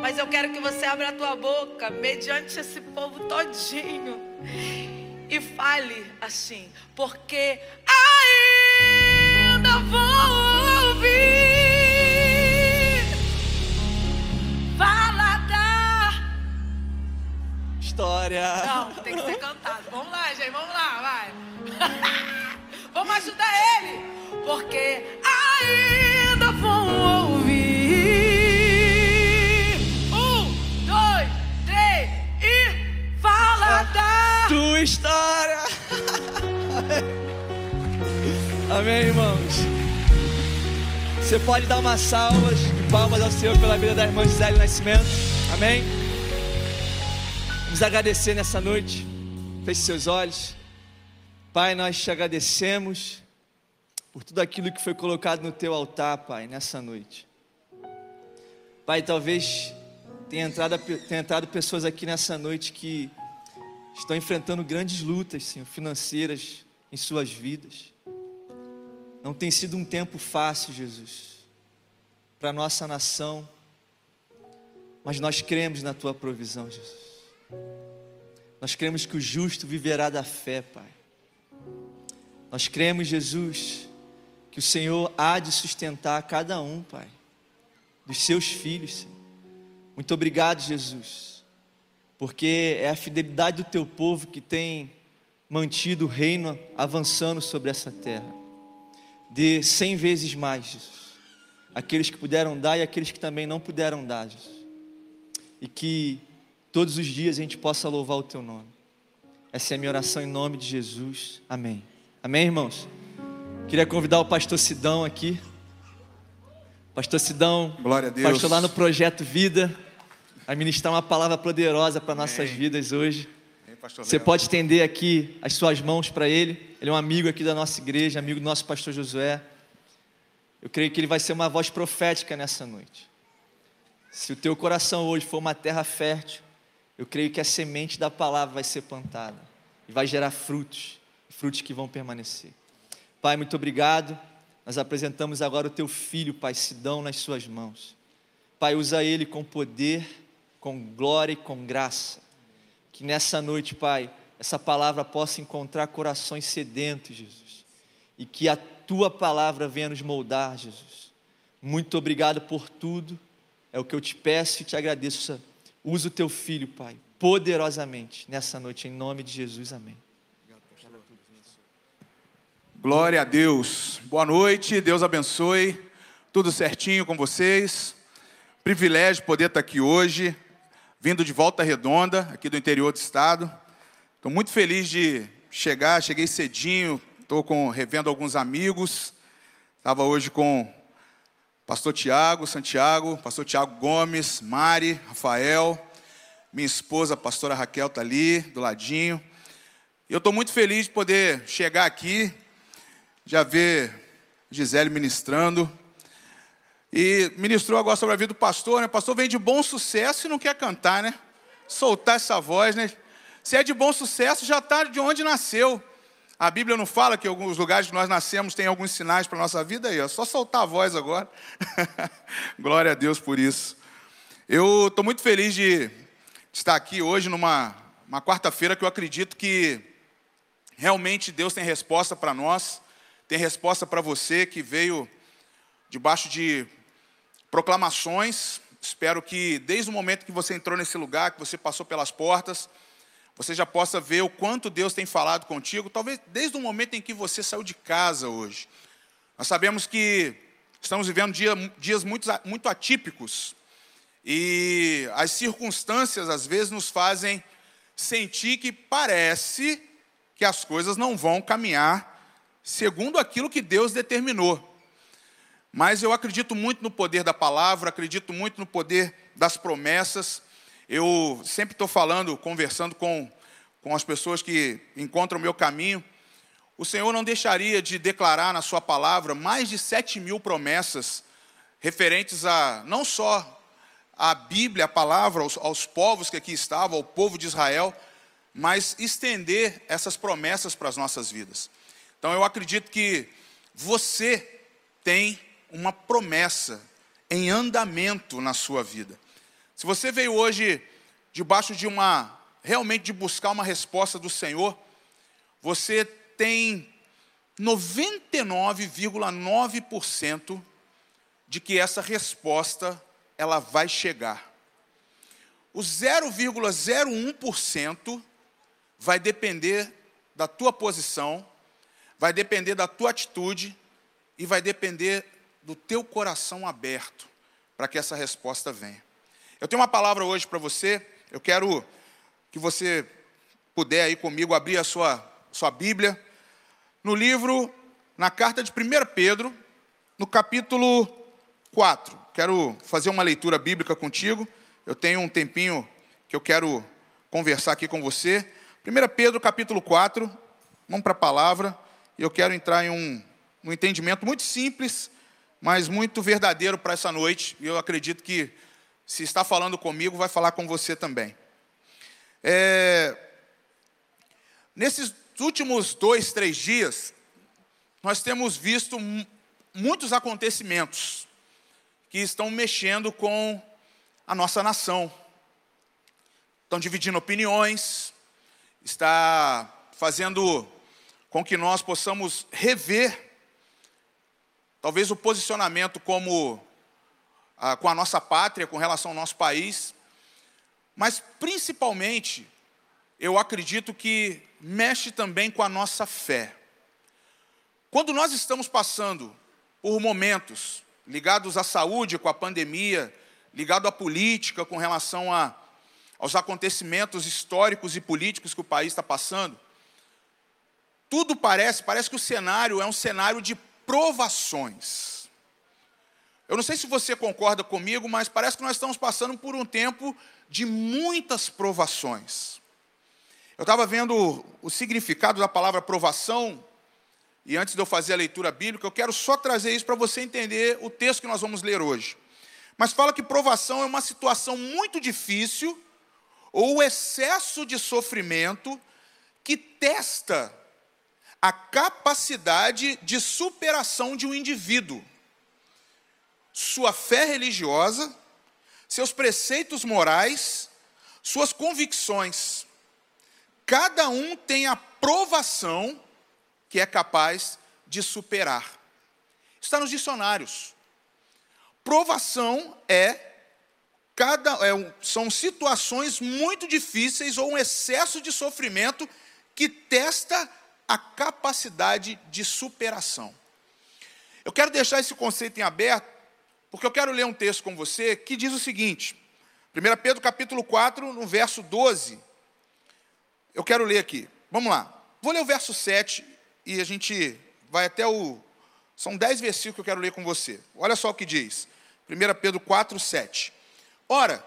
Mas eu quero que você abra a tua boca, mediante esse povo todinho, e fale assim, porque ainda vou ouvir História. não, tem que ser cantado. Vamos lá, gente, vamos lá, vai. vamos ajudar ele. Porque ainda vão ouvir. Um, dois, três e fala da. Tua história. Amém, irmãos. Você pode dar uma salva de palmas ao Senhor pela vida da irmã Gisele Nascimento. Amém. Vamos agradecer nessa noite. Feche seus olhos. Pai, nós te agradecemos por tudo aquilo que foi colocado no teu altar, Pai, nessa noite. Pai, talvez tenha entrado, tenha entrado pessoas aqui nessa noite que estão enfrentando grandes lutas, Senhor, financeiras em suas vidas. Não tem sido um tempo fácil, Jesus, para a nossa nação, mas nós cremos na tua provisão, Jesus. Nós cremos que o justo viverá da fé, Pai. Nós cremos, Jesus, que o Senhor há de sustentar cada um, Pai, dos seus filhos, Senhor. Muito obrigado, Jesus, porque é a fidelidade do teu povo que tem mantido o reino avançando sobre essa terra. Dê cem vezes mais, Jesus. Aqueles que puderam dar e aqueles que também não puderam dar, Jesus. E que todos os dias a gente possa louvar o teu nome. Essa é a minha oração em nome de Jesus. Amém. Amém, irmãos? Queria convidar o pastor Sidão aqui. Pastor Sidão, Glória a Deus. pastor lá no Projeto Vida, vai ministrar uma palavra poderosa para nossas vidas hoje. Você pode estender aqui as suas mãos para ele. Ele é um amigo aqui da nossa igreja, amigo do nosso pastor Josué. Eu creio que ele vai ser uma voz profética nessa noite. Se o teu coração hoje for uma terra fértil, eu creio que a semente da palavra vai ser plantada e vai gerar frutos, frutos que vão permanecer. Pai, muito obrigado. Nós apresentamos agora o teu filho, Pai, Sidão, nas suas mãos. Pai, usa ele com poder, com glória e com graça. Que nessa noite, Pai, essa palavra possa encontrar corações sedentos, Jesus. E que a tua palavra venha nos moldar, Jesus. Muito obrigado por tudo. É o que eu te peço e te agradeço. Usa o teu filho, Pai, poderosamente nessa noite, em nome de Jesus. Amém. Glória a Deus. Boa noite, Deus abençoe. Tudo certinho com vocês. Privilégio poder estar aqui hoje, vindo de Volta Redonda, aqui do interior do estado. Estou muito feliz de chegar, cheguei cedinho, estou revendo alguns amigos. Estava hoje com pastor Tiago, Santiago, pastor Tiago Gomes, Mari, Rafael, minha esposa, a pastora Raquel, está ali, do ladinho. Eu estou muito feliz de poder chegar aqui, já ver Gisele ministrando. E ministrou agora sobre a vida do pastor, né? O pastor vem de bom sucesso e não quer cantar, né? Soltar essa voz, né? Se é de bom sucesso, já está de onde nasceu. A Bíblia não fala que alguns lugares que nós nascemos tem alguns sinais para a nossa vida aí, ó. Só soltar a voz agora. Glória a Deus por isso. Eu estou muito feliz de estar aqui hoje numa uma quarta-feira que eu acredito que realmente Deus tem resposta para nós, tem resposta para você que veio debaixo de proclamações. Espero que desde o momento que você entrou nesse lugar, que você passou pelas portas, você já possa ver o quanto Deus tem falado contigo, talvez desde o momento em que você saiu de casa hoje. Nós sabemos que estamos vivendo dia, dias muito, muito atípicos e as circunstâncias às vezes nos fazem sentir que parece que as coisas não vão caminhar segundo aquilo que Deus determinou. Mas eu acredito muito no poder da palavra, acredito muito no poder das promessas. Eu sempre estou falando, conversando com, com as pessoas que encontram o meu caminho. O Senhor não deixaria de declarar na Sua palavra mais de sete mil promessas referentes a não só a Bíblia, a palavra, aos, aos povos que aqui estavam, ao povo de Israel, mas estender essas promessas para as nossas vidas. Então eu acredito que você tem uma promessa em andamento na sua vida. Se você veio hoje debaixo de uma realmente de buscar uma resposta do Senhor, você tem 99,9% de que essa resposta ela vai chegar. O 0,01% vai depender da tua posição, vai depender da tua atitude e vai depender do teu coração aberto para que essa resposta venha. Eu tenho uma palavra hoje para você, eu quero que você puder aí comigo abrir a sua, sua Bíblia, no livro, na carta de 1 Pedro, no capítulo 4. Quero fazer uma leitura bíblica contigo, eu tenho um tempinho que eu quero conversar aqui com você. 1 Pedro, capítulo 4, vamos para a palavra, e eu quero entrar em um, um entendimento muito simples, mas muito verdadeiro para essa noite, e eu acredito que, se está falando comigo, vai falar com você também. É, nesses últimos dois, três dias, nós temos visto muitos acontecimentos que estão mexendo com a nossa nação. Estão dividindo opiniões, está fazendo com que nós possamos rever talvez o posicionamento como ah, com a nossa pátria, com relação ao nosso país, mas principalmente eu acredito que mexe também com a nossa fé. Quando nós estamos passando por momentos ligados à saúde, com a pandemia, ligado à política, com relação a, aos acontecimentos históricos e políticos que o país está passando, tudo parece, parece que o cenário é um cenário de provações. Eu não sei se você concorda comigo, mas parece que nós estamos passando por um tempo de muitas provações. Eu estava vendo o significado da palavra provação, e antes de eu fazer a leitura bíblica, eu quero só trazer isso para você entender o texto que nós vamos ler hoje. Mas fala que provação é uma situação muito difícil, ou o excesso de sofrimento que testa a capacidade de superação de um indivíduo, sua fé religiosa, seus preceitos morais, suas convicções. Cada um tem a provação que é capaz de superar. Está nos dicionários. Provação é cada é, são situações muito difíceis ou um excesso de sofrimento que testa a capacidade de superação. Eu quero deixar esse conceito em aberto, porque eu quero ler um texto com você que diz o seguinte: 1 Pedro capítulo 4, no verso 12. Eu quero ler aqui. Vamos lá. Vou ler o verso 7 e a gente vai até o. São 10 versículos que eu quero ler com você. Olha só o que diz. 1 Pedro 4, 7. Ora,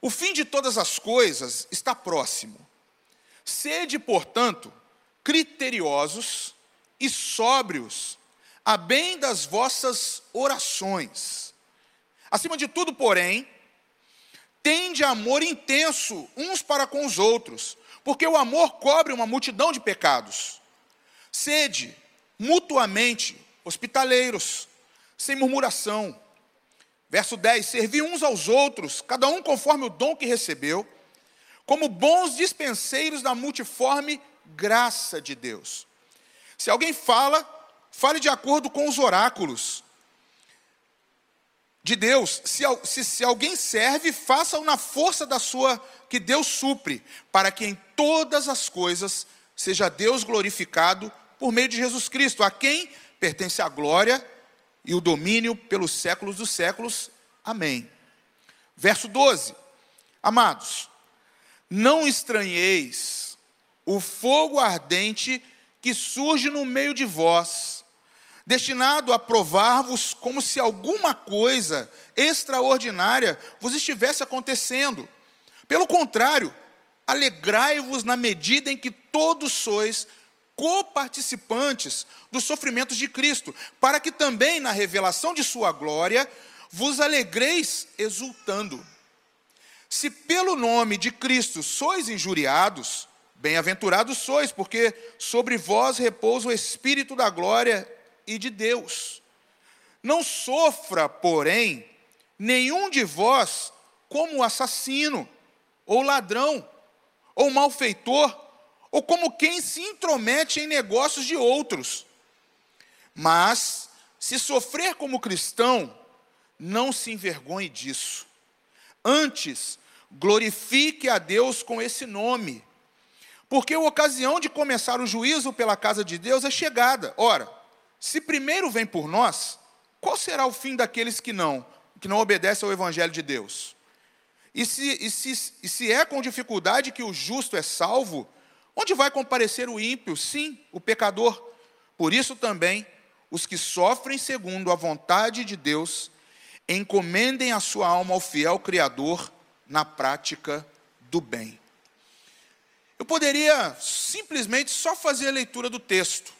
o fim de todas as coisas está próximo. Sede, portanto, criteriosos e sóbrios, a bem das vossas orações. Acima de tudo, porém, tende amor intenso uns para com os outros, porque o amor cobre uma multidão de pecados. Sede mutuamente hospitaleiros, sem murmuração. Verso 10: Servi uns aos outros, cada um conforme o dom que recebeu, como bons dispenseiros da multiforme graça de Deus. Se alguém fala, fale de acordo com os oráculos de Deus. Se, se, se alguém serve, faça-o na força da sua que Deus supre, para que em todas as coisas seja Deus glorificado por meio de Jesus Cristo, a quem pertence a glória e o domínio pelos séculos dos séculos. Amém. Verso 12. Amados, não estranheis o fogo ardente que surge no meio de vós, destinado a provar-vos como se alguma coisa extraordinária vos estivesse acontecendo. Pelo contrário, alegrai-vos na medida em que todos sois coparticipantes dos sofrimentos de Cristo, para que também na revelação de sua glória vos alegreis exultando. Se pelo nome de Cristo sois injuriados, Bem-aventurados sois, porque sobre vós repousa o Espírito da glória e de Deus. Não sofra, porém, nenhum de vós como assassino, ou ladrão, ou malfeitor, ou como quem se intromete em negócios de outros. Mas, se sofrer como cristão, não se envergonhe disso. Antes, glorifique a Deus com esse nome porque a ocasião de começar o juízo pela casa de Deus é chegada. Ora, se primeiro vem por nós, qual será o fim daqueles que não, que não obedecem ao evangelho de Deus? E se, e se, e se é com dificuldade que o justo é salvo, onde vai comparecer o ímpio? Sim, o pecador. Por isso também, os que sofrem segundo a vontade de Deus, encomendem a sua alma ao fiel Criador na prática do bem. Eu poderia simplesmente só fazer a leitura do texto,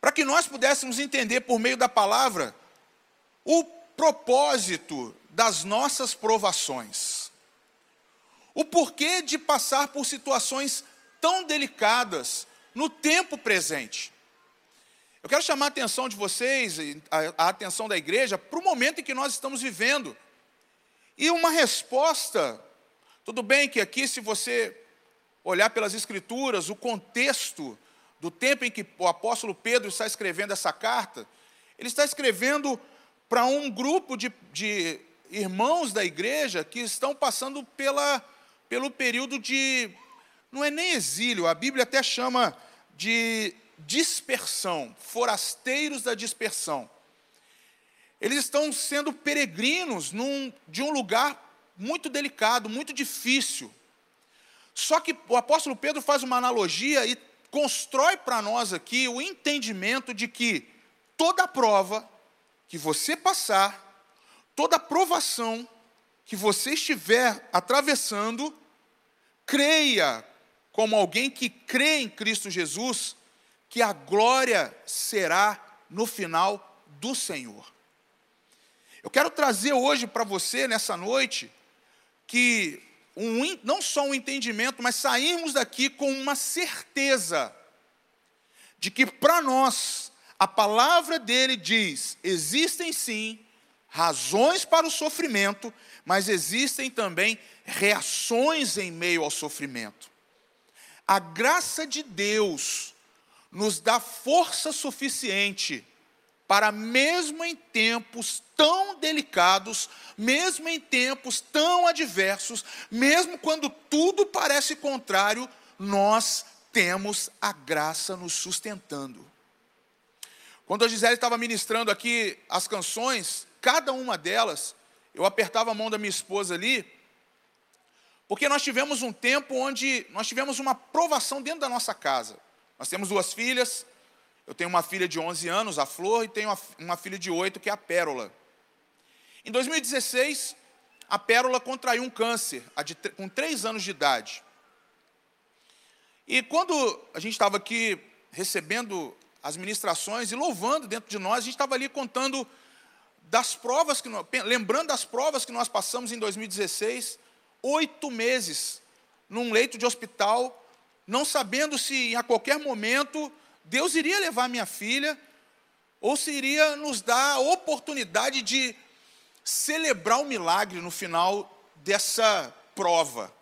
para que nós pudéssemos entender por meio da palavra o propósito das nossas provações, o porquê de passar por situações tão delicadas no tempo presente. Eu quero chamar a atenção de vocês, a, atenção da igreja, para o momento em que nós estamos vivendo. E uma resposta, tudo bem que aqui, se você olhar pelas Escrituras, o contexto do tempo em que o apóstolo Pedro está escrevendo essa carta, ele está escrevendo para um grupo de, de, irmãos da igreja que estão passando pela, pelo período de. Não é nem exílio, a Bíblia até chama de dispersão, forasteiros da dispersão. Eles estão sendo peregrinos num, de um lugar muito delicado, muito difícil. Só que o apóstolo Pedro faz uma analogia e constrói para nós aqui o entendimento de que toda prova que você passar, toda provação que você estiver atravessando, creia como alguém que crê em Cristo Jesus, que a glória será no final do Senhor. Eu quero trazer hoje para você, nessa noite, que um, não só um entendimento, mas sairmos daqui com uma certeza de que para nós, a palavra dele diz: existem sim razões para o sofrimento, mas existem também reações em meio ao sofrimento. A graça de Deus nos dá força suficiente para, mesmo em tempos tão delicados, mesmo em tempos tão adversos, mesmo quando tudo parece contrário, nós temos a graça nos sustentando. Quando a Gisele estava ministrando aqui as canções, cada uma delas, eu apertava a mão da minha esposa ali, porque nós tivemos um tempo onde nós tivemos uma provação dentro da nossa casa. Nós temos duas filhas, eu tenho uma filha de 11 anos, a Flor, e tenho uma filha de 8, que é a Pérola. Em 2016, a Pérola contraiu um câncer, com 3 anos de idade. E quando a gente estava aqui recebendo as ministrações e louvando dentro de nós, a gente estava ali contando das provas que nós, lembrando das provas que nós passamos em 2016, oito meses num leito de hospital, não sabendo se a qualquer momento Deus iria levar minha filha, ou se iria nos dar a oportunidade de celebrar o milagre no final dessa prova.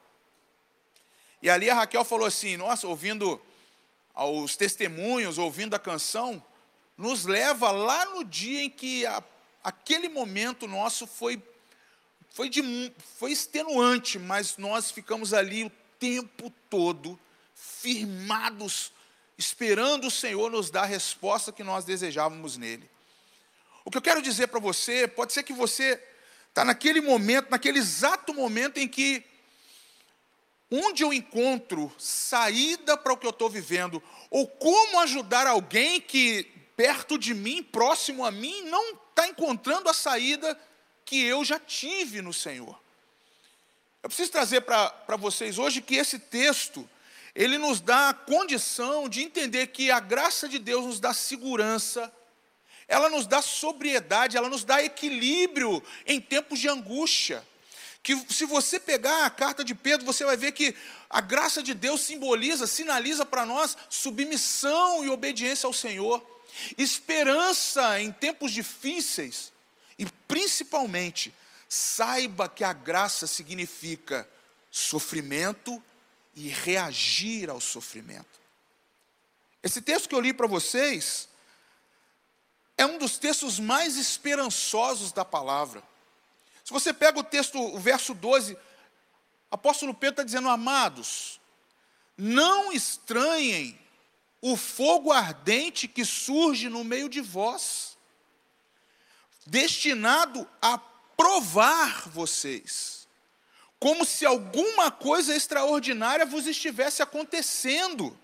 E ali a Raquel falou assim: Nossa, ouvindo os testemunhos, ouvindo a canção, nos leva lá no dia em que a, aquele momento nosso foi, foi, de, foi extenuante, mas nós ficamos ali o tempo todo firmados esperando o Senhor nos dar a resposta que nós desejávamos nele. O que eu quero dizer para você, pode ser que você está naquele momento, naquele exato momento em que, onde eu encontro saída para o que eu estou vivendo, ou como ajudar alguém que perto de mim, próximo a mim, não está encontrando a saída que eu já tive no Senhor. Eu preciso trazer para vocês hoje que esse texto, ele nos dá a condição de entender que a graça de Deus nos dá segurança, ela nos dá sobriedade, ela nos dá equilíbrio em tempos de angústia. Que se você pegar a carta de Pedro, você vai ver que a graça de Deus simboliza, sinaliza para nós submissão e obediência ao Senhor, esperança em tempos difíceis e principalmente saiba que a graça significa sofrimento e reagir ao sofrimento. Esse texto que eu li para vocês é um dos textos mais esperançosos da palavra. Se você pega o texto, o verso 12, apóstolo Pedro está dizendo: Amados, não estranhem o fogo ardente que surge no meio de vós, destinado a provar vocês como se alguma coisa extraordinária vos estivesse acontecendo.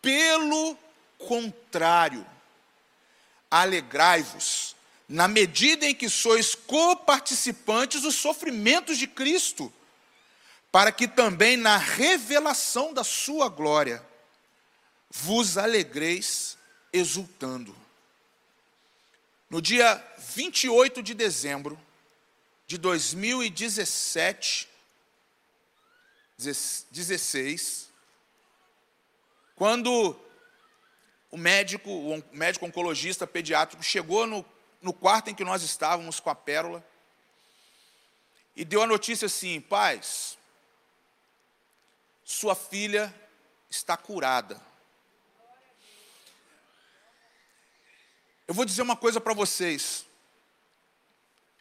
Pelo contrário, alegrai-vos, na medida em que sois coparticipantes dos sofrimentos de Cristo, para que também na revelação da sua glória vos alegreis exultando. No dia 28 de dezembro de 2017, 16, quando o médico, o médico oncologista pediátrico chegou no, no quarto em que nós estávamos com a pérola e deu a notícia assim: paz, sua filha está curada. Eu vou dizer uma coisa para vocês.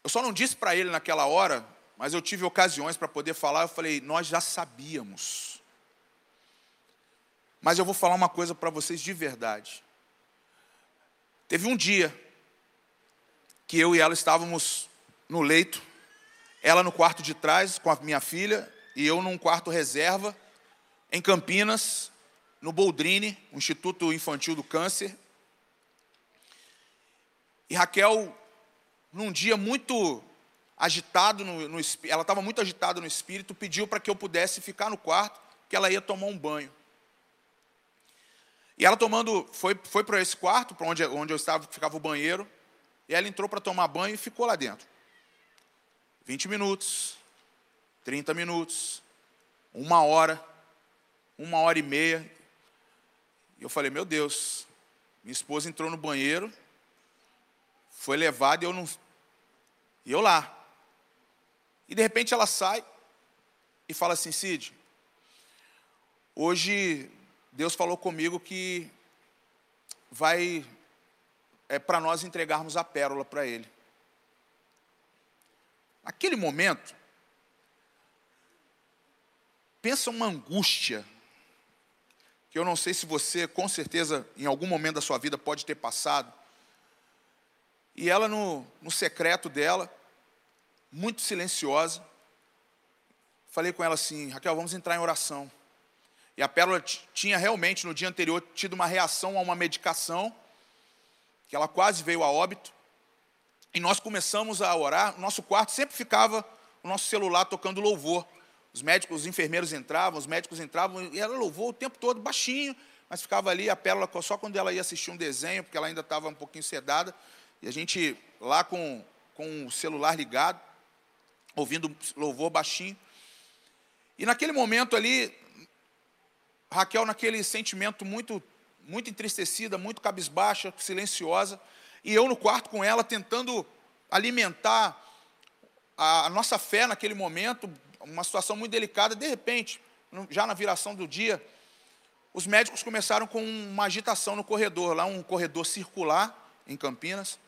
Eu só não disse para ele naquela hora, mas eu tive ocasiões para poder falar. Eu falei, nós já sabíamos. Mas eu vou falar uma coisa para vocês de verdade. Teve um dia que eu e ela estávamos no leito, ela no quarto de trás com a minha filha e eu num quarto reserva em Campinas, no Boldrini, o Instituto Infantil do Câncer. E Raquel, num dia muito agitado, no, no ela estava muito agitada no espírito, pediu para que eu pudesse ficar no quarto, que ela ia tomar um banho. E ela tomando, foi, foi para esse quarto, para onde, onde eu estava, ficava o banheiro, e ela entrou para tomar banho e ficou lá dentro. 20 minutos, 30 minutos, uma hora, uma hora e meia. E eu falei, meu Deus, minha esposa entrou no banheiro, foi levada e eu não. E eu lá. E de repente ela sai e fala assim, Cid, hoje Deus falou comigo que vai é para nós entregarmos a pérola para ele. Naquele momento, pensa uma angústia que eu não sei se você, com certeza, em algum momento da sua vida pode ter passado. E ela, no, no secreto dela, muito silenciosa, falei com ela assim: Raquel, vamos entrar em oração. E a Pérola tinha realmente, no dia anterior, tido uma reação a uma medicação, que ela quase veio a óbito. E nós começamos a orar. Nosso quarto sempre ficava o nosso celular tocando louvor. Os médicos, os enfermeiros entravam, os médicos entravam, e ela louvou o tempo todo, baixinho, mas ficava ali a pérola só quando ela ia assistir um desenho, porque ela ainda estava um pouquinho sedada, e a gente lá com, com o celular ligado, ouvindo louvor baixinho. E naquele momento ali, Raquel, naquele sentimento muito, muito entristecida, muito cabisbaixa, silenciosa, e eu no quarto com ela, tentando alimentar a, a nossa fé naquele momento, uma situação muito delicada. De repente, já na viração do dia, os médicos começaram com uma agitação no corredor, lá um corredor circular em Campinas.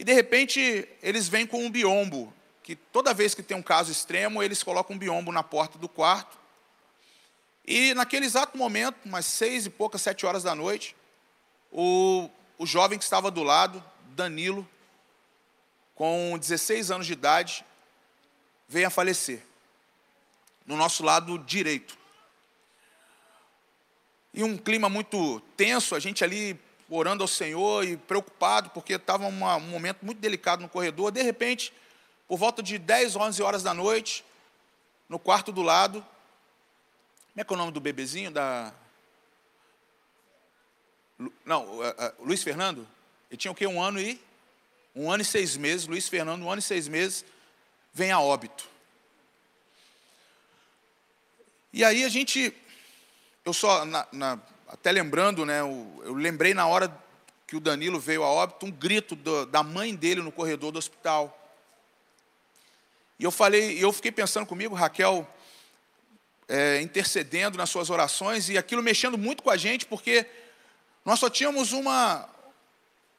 E de repente, eles vêm com um biombo, que toda vez que tem um caso extremo, eles colocam um biombo na porta do quarto. E naquele exato momento, umas seis e poucas, sete horas da noite, o, o jovem que estava do lado, Danilo, com 16 anos de idade, veio a falecer no nosso lado direito. E um clima muito tenso, a gente ali orando ao Senhor e preocupado, porque estava um momento muito delicado no corredor. De repente, por volta de 10, 11 horas da noite, no quarto do lado, como é que é o nome do bebezinho? Da... Não, uh, uh, Luiz Fernando? Ele tinha o quê? Um ano e. Um ano e seis meses. Luiz Fernando, um ano e seis meses, vem a óbito. E aí a gente, eu só, na, na, até lembrando, né, eu, lembrei na hora que o Danilo veio a óbito, um grito do, da mãe dele no corredor do hospital. E eu falei, eu fiquei pensando comigo, Raquel, é, intercedendo nas suas orações e aquilo mexendo muito com a gente, porque nós só tínhamos uma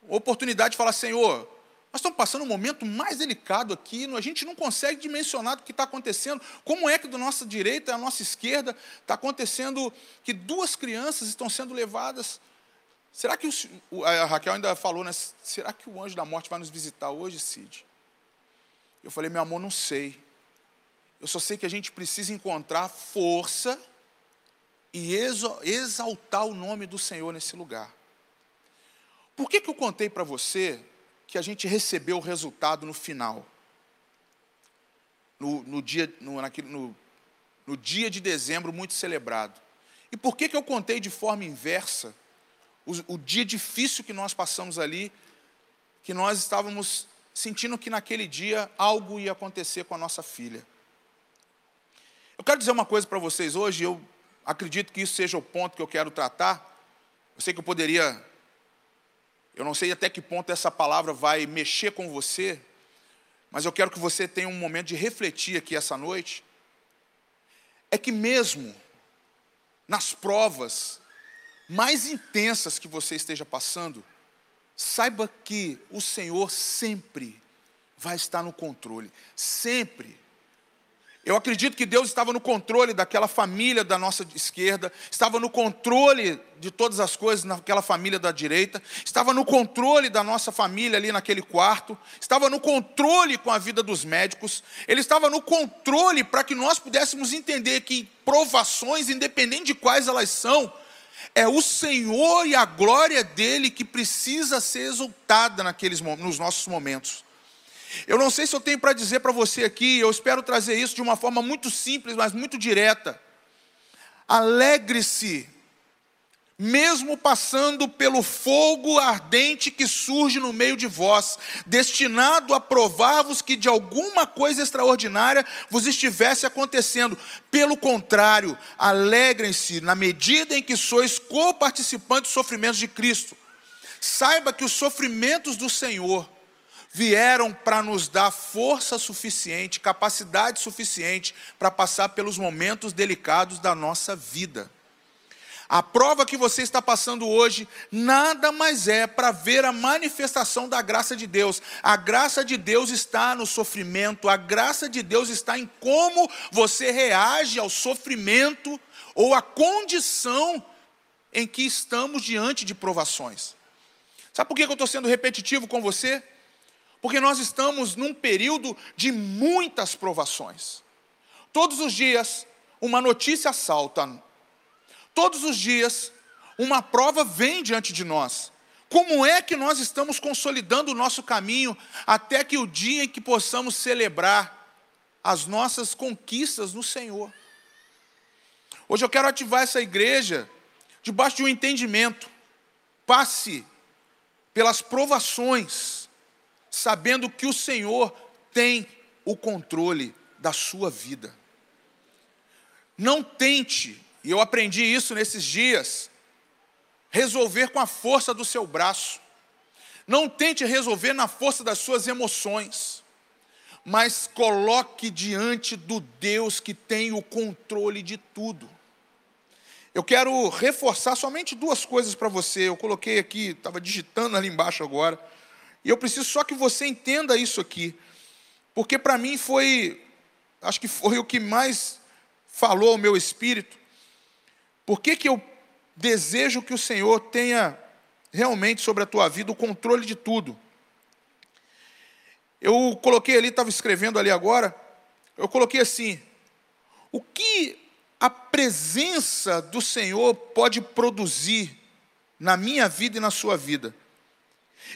oportunidade de falar, Senhor, nós estamos passando um momento mais delicado aqui, a gente não consegue dimensionar o que está acontecendo. Como é que do nossa direita à nossa esquerda está acontecendo que duas crianças estão sendo levadas? Será que o, a Raquel ainda falou, né? Será que o anjo da morte vai nos visitar hoje, Cid? Eu falei, meu amor, não sei. Eu só sei que a gente precisa encontrar força e exaltar o nome do Senhor nesse lugar. Por que, que eu contei para você que a gente recebeu o resultado no final. No, no dia, no, naquele, no, no dia de dezembro, muito celebrado. E por que, que eu contei de forma inversa o, o dia difícil que nós passamos ali, que nós estávamos sentindo que naquele dia algo ia acontecer com a nossa filha? Eu quero dizer uma coisa para vocês hoje, eu acredito que isso seja o ponto que eu quero tratar. Eu sei que eu poderia eu não sei até que ponto essa palavra vai mexer com você, mas eu quero que você tenha um momento de refletir aqui essa noite. É que mesmo nas provas mais intensas que você esteja passando, saiba que o Senhor sempre vai estar no controle, sempre. Eu acredito que Deus estava no controle daquela família da nossa esquerda, estava no controle de todas as coisas naquela família da direita, estava no controle da nossa família ali naquele quarto, estava no controle com a vida dos médicos, ele estava no controle para que nós pudéssemos entender que provações, independente de quais elas são, É o Senhor e a glória dele que precisa ser exaltada naqueles nos nossos momentos. Eu não sei se eu tenho para dizer para você aqui, eu espero trazer isso de uma forma muito simples, mas muito direta. Alegre-se mesmo passando pelo fogo ardente que surge no meio de vós, destinado a provar-vos que de alguma coisa extraordinária vos estivesse acontecendo. Pelo contrário, alegrem-se na medida em que sois co-participantes dos sofrimentos de Cristo. Saiba que os sofrimentos do Senhor vieram para nos dar força suficiente, capacidade suficiente para passar pelos momentos delicados da nossa vida. A prova que você está passando hoje nada mais é para ver a manifestação da graça de Deus. A graça de Deus está no sofrimento, a graça de Deus está em como você reage ao sofrimento ou à condição em que estamos diante de provações. Sabe por que eu estou sendo repetitivo com você? Porque nós estamos num período de muitas provações. Todos os dias, uma notícia salta Todos os dias, uma prova vem diante de nós. Como é que nós estamos consolidando o nosso caminho até que o dia em que possamos celebrar as nossas conquistas no Senhor? Hoje eu quero ativar essa igreja debaixo de um entendimento. Passe pelas provações, sabendo que o Senhor tem o controle da sua vida. Não tente e eu aprendi isso nesses dias. Resolver com a força do seu braço. Não tente resolver na força das suas emoções, mas coloque diante do Deus que tem o controle de tudo. Eu quero reforçar somente duas coisas para você. Eu coloquei aqui, estava digitando ali embaixo agora. E eu preciso só que você entenda isso aqui. Porque para mim foi, acho que foi o que mais falou ao meu espírito. Por que, que eu desejo que o Senhor tenha realmente sobre a tua vida o controle de tudo? Eu coloquei ali, estava escrevendo ali agora, eu coloquei assim: o que a presença do Senhor pode produzir na minha vida e na sua vida?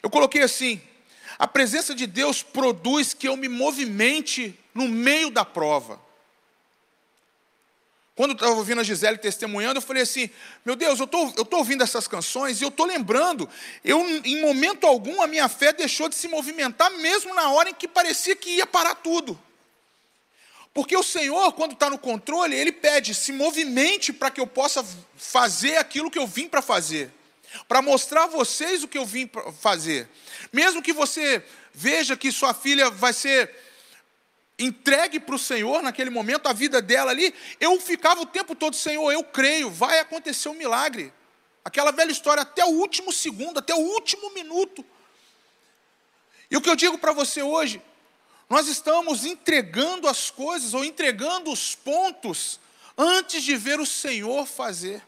Eu coloquei assim: a presença de Deus produz que eu me movimente no meio da prova. Quando eu estava ouvindo a Gisele testemunhando, eu falei assim: meu Deus, eu tô, estou tô ouvindo essas canções e eu estou lembrando, eu, em momento algum, a minha fé deixou de se movimentar, mesmo na hora em que parecia que ia parar tudo. Porque o Senhor, quando está no controle, Ele pede: se movimente para que eu possa fazer aquilo que eu vim para fazer, para mostrar a vocês o que eu vim fazer. Mesmo que você veja que sua filha vai ser entregue para o Senhor naquele momento, a vida dela ali, eu ficava o tempo todo, Senhor, eu creio, vai acontecer um milagre. Aquela velha história, até o último segundo, até o último minuto. E o que eu digo para você hoje, nós estamos entregando as coisas ou entregando os pontos antes de ver o Senhor fazer.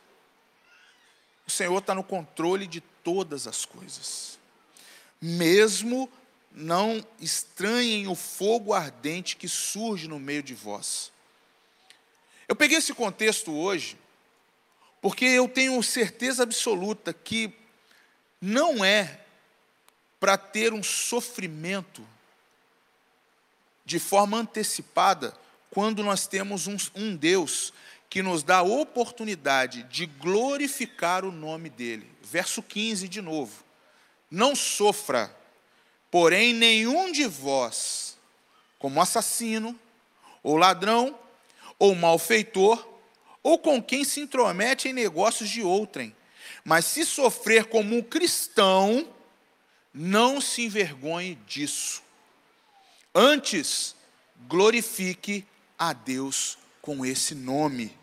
O Senhor está no controle de todas as coisas, mesmo não estranhem o fogo ardente que surge no meio de vós. Eu peguei esse contexto hoje, porque eu tenho certeza absoluta que não é para ter um sofrimento de forma antecipada quando nós temos um, um, Deus que nos dá a oportunidade de glorificar o nome dEle. Verso 15 de novo. Não sofra Porém, nenhum de vós, como assassino, ou ladrão, ou malfeitor, ou com quem se intromete em negócios de outrem, mas se sofrer como um cristão, não se envergonhe disso. Antes, glorifique a Deus com esse nome.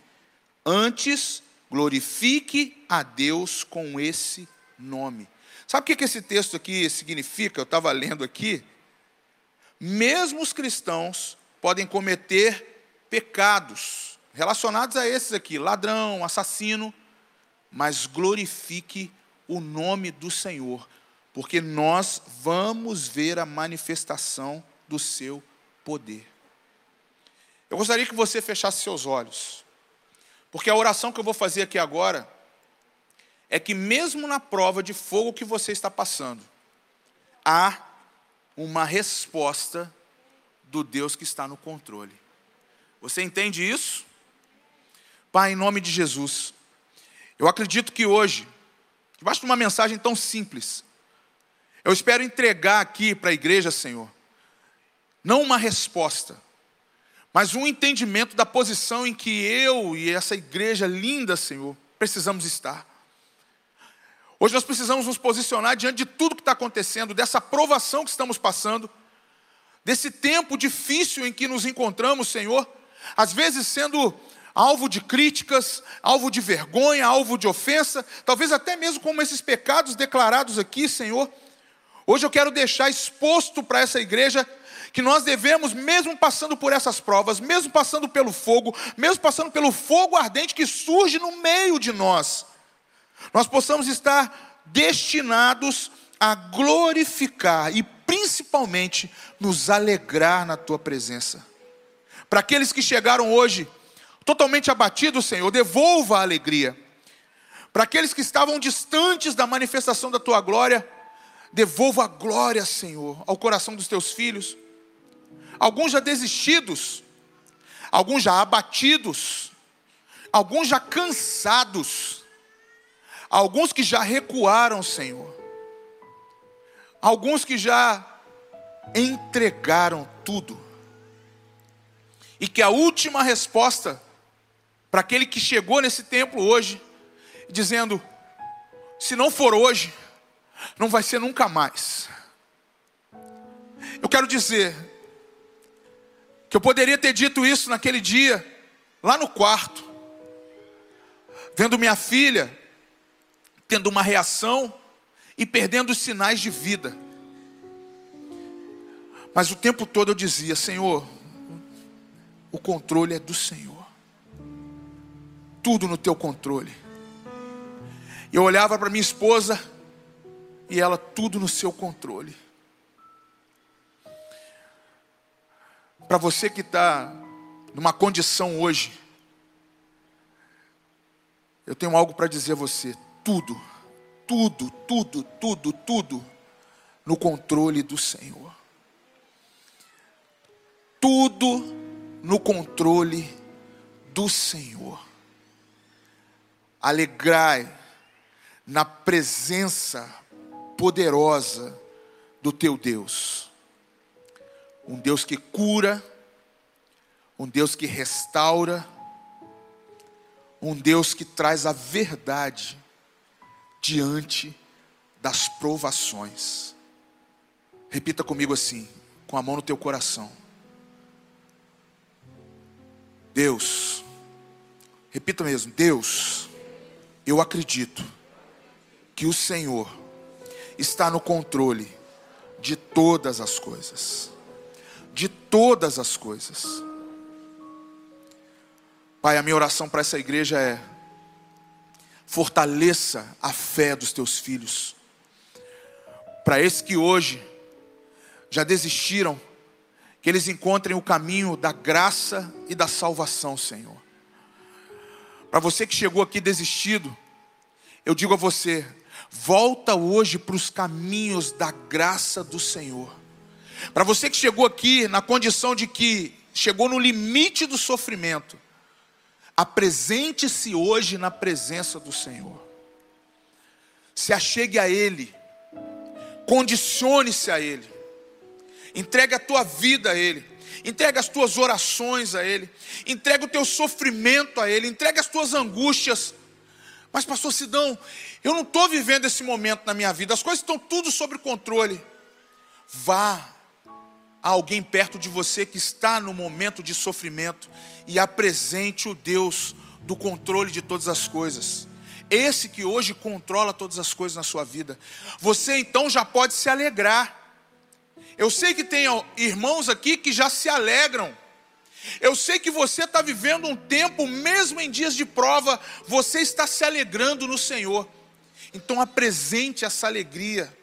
Antes, glorifique a Deus com esse nome. Sabe o que esse texto aqui significa? Eu estava lendo aqui. Mesmo os cristãos podem cometer pecados relacionados a esses aqui, ladrão, assassino, mas glorifique o nome do Senhor, porque nós vamos ver a manifestação do seu poder. Eu gostaria que você fechasse seus olhos, porque a oração que eu vou fazer aqui agora é que, mesmo na prova de fogo que você está passando, há uma resposta do Deus que está no controle. Você entende isso? Pai, em nome de Jesus, eu acredito que hoje, debaixo de uma mensagem tão simples, eu espero entregar aqui para a igreja, Senhor, não uma resposta, mas um entendimento da posição em que eu e essa igreja linda, Senhor, precisamos estar. Hoje nós precisamos nos posicionar diante de tudo que está acontecendo, dessa provação que estamos passando, desse tempo difícil em que nos encontramos, Senhor, às vezes sendo alvo de críticas, alvo de vergonha, alvo de ofensa, talvez até mesmo como esses pecados declarados aqui, Senhor. Hoje eu quero deixar exposto para essa igreja que nós devemos, mesmo passando por essas provas, mesmo passando pelo fogo, mesmo passando pelo fogo ardente que surge no meio de nós, nós possamos estar destinados a glorificar e principalmente nos alegrar na tua presença. Para aqueles que chegaram hoje totalmente abatidos, Senhor, devolva a alegria. Para aqueles que estavam distantes da manifestação da tua glória, devolva a glória, Senhor, ao coração dos teus filhos. Alguns já desistidos, alguns já abatidos, alguns já cansados, alguns que já recuaram, Senhor, alguns que já entregaram tudo, e que a última resposta para aquele que chegou nesse templo hoje, dizendo: se não for hoje, não vai ser nunca mais. Eu quero dizer que eu poderia ter dito isso naquele dia, lá no quarto, vendo minha filha tendo uma reação e perdendo os sinais de vida. Mas o tempo todo eu dizia: Senhor, o controle é do Senhor tudo no teu controle. Eu olhava para minha esposa e ela tudo no seu controle. Para você que está numa condição hoje, eu tenho algo para dizer a você: tudo, tudo, tudo, tudo, tudo no controle do Senhor. Tudo no controle do Senhor alegrai na presença poderosa do teu Deus. Um Deus que cura, um Deus que restaura, um Deus que traz a verdade diante das provações. Repita comigo assim, com a mão no teu coração. Deus, repita mesmo, Deus eu acredito que o Senhor está no controle de todas as coisas. De todas as coisas. Pai, a minha oração para essa igreja é: fortaleça a fé dos teus filhos. Para esses que hoje já desistiram, que eles encontrem o caminho da graça e da salvação, Senhor. Para você que chegou aqui desistido, eu digo a você: volta hoje para os caminhos da graça do Senhor. Para você que chegou aqui na condição de que chegou no limite do sofrimento, apresente-se hoje na presença do Senhor. Se achegue a Ele, condicione-se a Ele, entregue a tua vida a Ele entrega as tuas orações a Ele, entrega o teu sofrimento a Ele, entrega as tuas angústias. Mas, pastor Sidão, eu não estou vivendo esse momento na minha vida, as coisas estão tudo sob controle. Vá a alguém perto de você que está no momento de sofrimento e apresente o Deus do controle de todas as coisas. Esse que hoje controla todas as coisas na sua vida. Você então já pode se alegrar eu sei que tem irmãos aqui que já se alegram. Eu sei que você está vivendo um tempo, mesmo em dias de prova, você está se alegrando no Senhor. Então apresente essa alegria.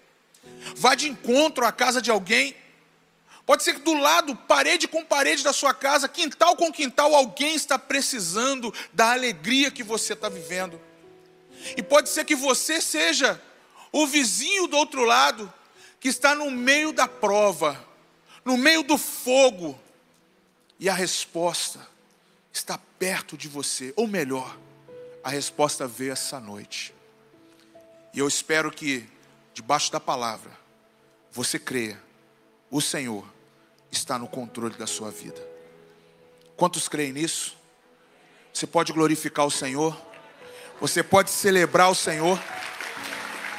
Vá de encontro à casa de alguém. Pode ser que do lado, parede com parede da sua casa, quintal com quintal, alguém está precisando da alegria que você está vivendo. E pode ser que você seja o vizinho do outro lado, que está no meio da prova, no meio do fogo, e a resposta está perto de você, ou melhor, a resposta veio essa noite. E eu espero que, debaixo da palavra, você creia, o Senhor está no controle da sua vida. Quantos creem nisso? Você pode glorificar o Senhor, você pode celebrar o Senhor.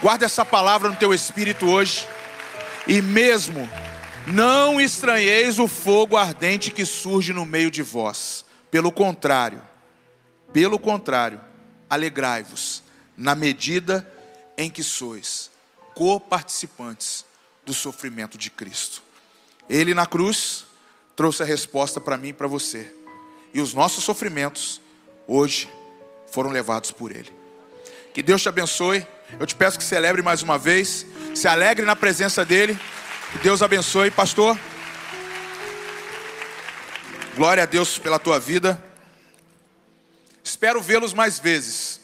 Guarda essa palavra no teu espírito hoje. E mesmo não estranheis o fogo ardente que surge no meio de vós. Pelo contrário, pelo contrário, alegrai-vos na medida em que sois co-participantes do sofrimento de Cristo. Ele na cruz trouxe a resposta para mim e para você. E os nossos sofrimentos hoje foram levados por ele. Que Deus te abençoe. Eu te peço que celebre mais uma vez, se alegre na presença dele. Que Deus abençoe, pastor. Glória a Deus pela tua vida. Espero vê-los mais vezes.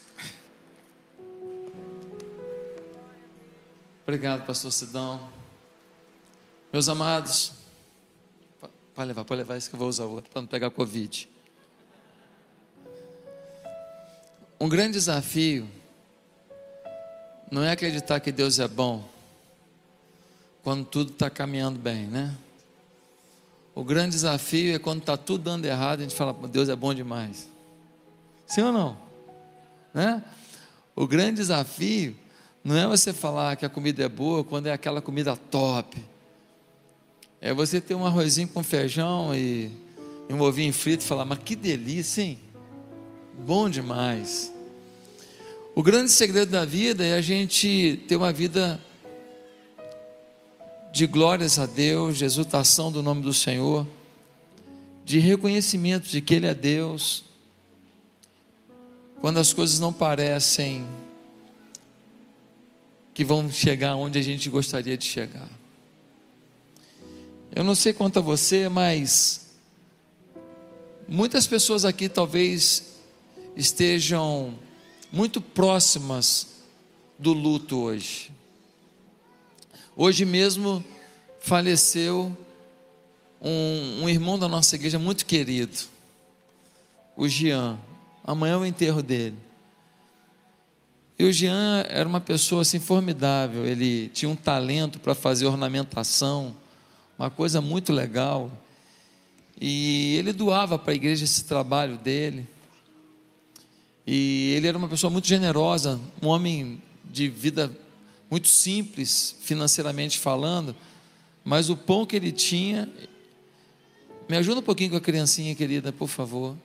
Obrigado, pastor Sidão. Meus amados, pode levar, pode levar isso que eu vou usar outro, para não pegar Covid. Um grande desafio não é acreditar que Deus é bom quando tudo está caminhando bem, né? O grande desafio é quando está tudo dando errado, a gente fala, Deus é bom demais. Sim ou não? Né? O grande desafio não é você falar que a comida é boa quando é aquela comida top. É você ter um arrozinho com feijão e, um ovinho frito e falar, mas que delícia, hein? Bom demais. O grande segredo da vida é a gente ter uma vida de glórias a Deus, de exultação do nome do Senhor, de reconhecimento de que Ele é Deus, quando as coisas não parecem que vão chegar onde a gente gostaria de chegar. Eu não sei quanto a você, mas muitas pessoas aqui talvez estejam muito próximas do luto hoje. Hoje mesmo faleceu um, um, irmão da nossa igreja muito querido, o Jean. Amanhã é o enterro dele. E o Jean era uma pessoa assim formidável. Ele tinha um talento para fazer ornamentação, uma coisa muito legal. E ele doava para a igreja esse trabalho dele. E ele era uma pessoa muito generosa, um homem de vida muito simples, financeiramente falando, mas o pão que ele tinha. Me ajuda um pouquinho com a criancinha querida, por favor.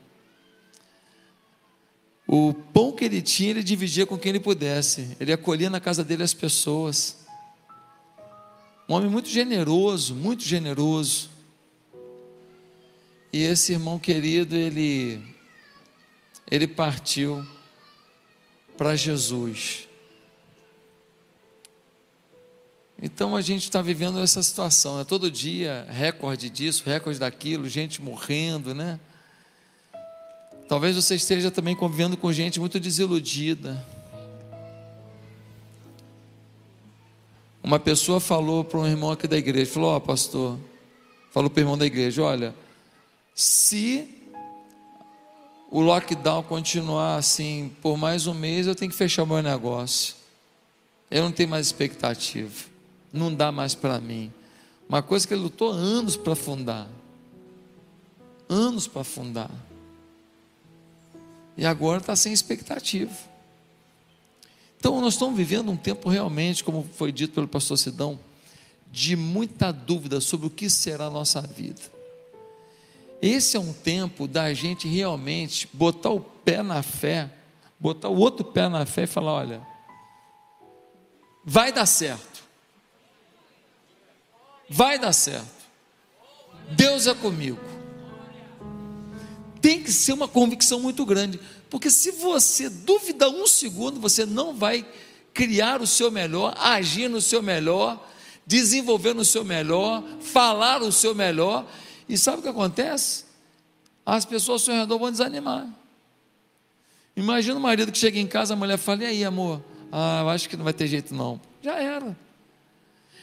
O pão que ele tinha, ele dividia com quem ele pudesse. Ele acolhia na casa dele as pessoas. Um homem muito generoso, muito generoso. E esse irmão querido, ele ele partiu para Jesus. Então a gente está vivendo essa situação, né? todo dia recorde disso, recorde daquilo, gente morrendo, né? Talvez você esteja também convivendo com gente muito desiludida. Uma pessoa falou para um irmão aqui da igreja, falou, ó oh, pastor, falou para o irmão da igreja, olha, se o lockdown continuar assim por mais um mês, eu tenho que fechar o meu negócio. Eu não tenho mais expectativa não dá mais para mim. Uma coisa que ele lutou anos para fundar. Anos para fundar. E agora está sem expectativa. Então nós estamos vivendo um tempo realmente, como foi dito pelo pastor Sidão, de muita dúvida sobre o que será a nossa vida. Esse é um tempo da gente realmente botar o pé na fé, botar o outro pé na fé e falar: olha, vai dar certo. Vai dar certo. Deus é comigo. Tem que ser uma convicção muito grande, porque se você duvida um segundo, você não vai criar o seu melhor, agir no seu melhor, desenvolver no seu melhor, falar o seu melhor. E sabe o que acontece? As pessoas ao seu redor vão desanimar. Imagina o marido que chega em casa, a mulher fala: E aí, amor? Ah, eu acho que não vai ter jeito, não. Já era.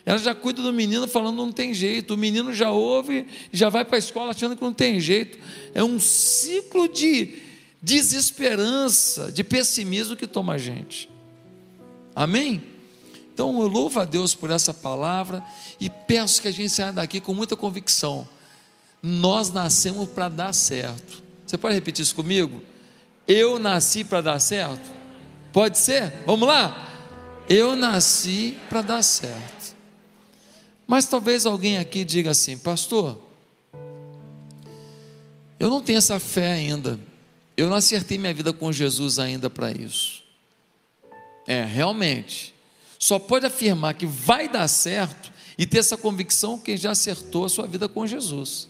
Ela já cuida do menino falando não tem jeito. O menino já ouve, já vai para a escola achando que não tem jeito. É um ciclo de desesperança, de pessimismo que toma a gente. Amém? Então eu louvo a Deus por essa palavra e peço que a gente saia daqui com muita convicção. Nós nascemos para dar certo. Você pode repetir isso comigo? Eu nasci para dar certo? Pode ser? Vamos lá? Eu nasci para dar certo. Mas talvez alguém aqui diga assim, pastor, eu não tenho essa fé ainda. Eu não acertei minha vida com Jesus ainda para isso. É, realmente. Só pode afirmar que vai dar certo e ter essa convicção quem já acertou a sua vida com Jesus.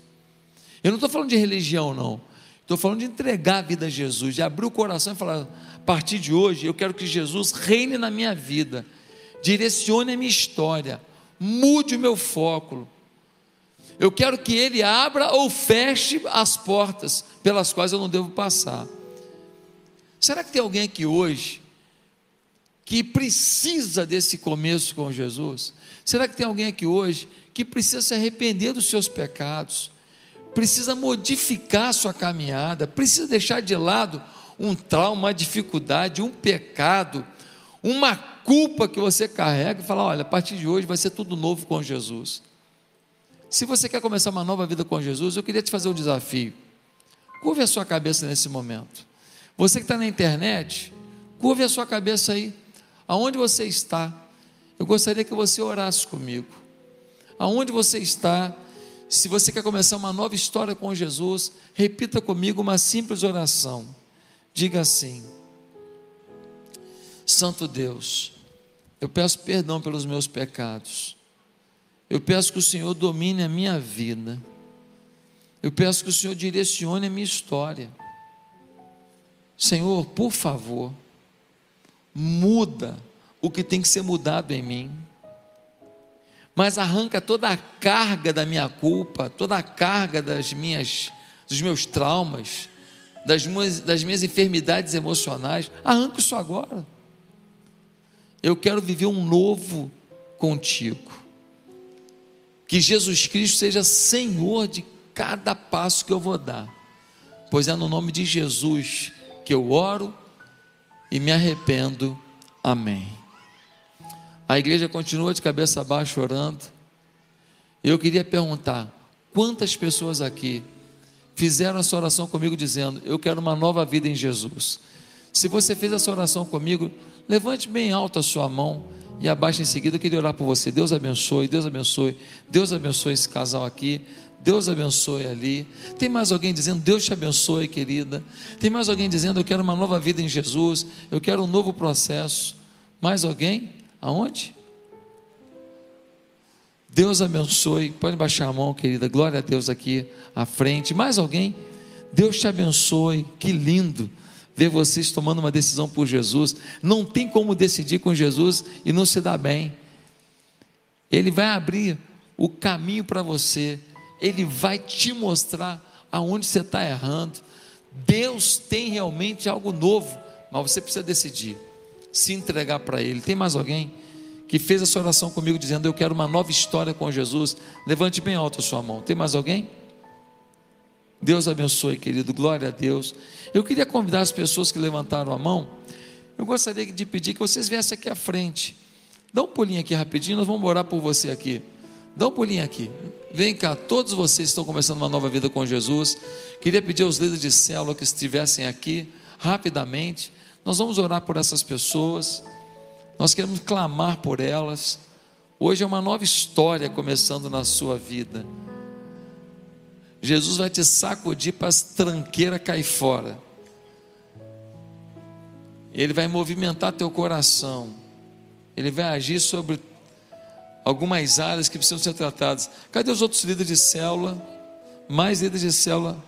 Eu não estou falando de religião, não. Estou falando de entregar a vida a Jesus, de abrir o coração e falar: a partir de hoje eu quero que Jesus reine na minha vida, direcione a minha história, mude o meu foco. Eu quero que Ele abra ou feche as portas pelas quais eu não devo passar. Será que tem alguém aqui hoje que precisa desse começo com Jesus? Será que tem alguém aqui hoje que precisa se arrepender dos seus pecados? Precisa modificar sua caminhada, precisa deixar de lado um trauma, uma dificuldade, um pecado, uma culpa que você carrega e falar: olha, a partir de hoje vai ser tudo novo com Jesus. Se você quer começar uma nova vida com Jesus, eu queria te fazer um desafio. Curve a sua cabeça nesse momento. Você que está na internet, curve a sua cabeça aí. Aonde você está? Eu gostaria que você orasse comigo. Aonde você está? Se você quer começar uma nova história com Jesus, repita comigo uma simples oração. Diga assim: Santo Deus, eu peço perdão pelos meus pecados. Eu peço que o Senhor domine a minha vida. Eu peço que o Senhor direcione a minha história. Senhor, por favor, muda o que tem que ser mudado em mim. Mas arranca toda a carga da minha culpa, toda a carga das minhas dos meus traumas, das minhas, das minhas enfermidades emocionais. Arranca isso agora. Eu quero viver um novo contigo. Que Jesus Cristo seja Senhor de cada passo que eu vou dar. Pois é no nome de Jesus que eu oro e me arrependo. Amém. A igreja continua de cabeça baixa orando. Eu queria perguntar: quantas pessoas aqui fizeram essa oração comigo dizendo: Eu quero uma nova vida em Jesus? Se você fez essa oração comigo, levante bem alto a sua mão e abaixe em seguida. Eu queria orar por você. Deus abençoe, Deus abençoe, Deus abençoe esse casal aqui. Deus abençoe ali. Tem mais alguém dizendo, Deus te abençoe, querida. Tem mais alguém dizendo, eu quero uma nova vida em Jesus. Eu quero um novo processo. Mais alguém? Aonde? Deus abençoe. Pode baixar a mão, querida. Glória a Deus aqui à frente. Mais alguém? Deus te abençoe. Que lindo ver vocês tomando uma decisão por Jesus. Não tem como decidir com Jesus e não se dar bem. Ele vai abrir o caminho para você ele vai te mostrar aonde você está errando. Deus tem realmente algo novo, mas você precisa decidir, se entregar para Ele. Tem mais alguém que fez essa oração comigo dizendo: Eu quero uma nova história com Jesus? Levante bem alto a sua mão. Tem mais alguém? Deus abençoe, querido. Glória a Deus. Eu queria convidar as pessoas que levantaram a mão. Eu gostaria de pedir que vocês viessem aqui à frente. Dá um pulinho aqui rapidinho, nós vamos orar por você aqui. Dá um pulinho aqui. Vem cá, todos vocês estão começando uma nova vida com Jesus. Queria pedir aos líderes de célula que estivessem aqui, rapidamente. Nós vamos orar por essas pessoas. Nós queremos clamar por elas. Hoje é uma nova história começando na sua vida. Jesus vai te sacudir para as tranqueiras cair fora. Ele vai movimentar teu coração. Ele vai agir sobre algumas áreas que precisam ser tratadas. Cadê os outros líderes de célula? Mais líderes de célula.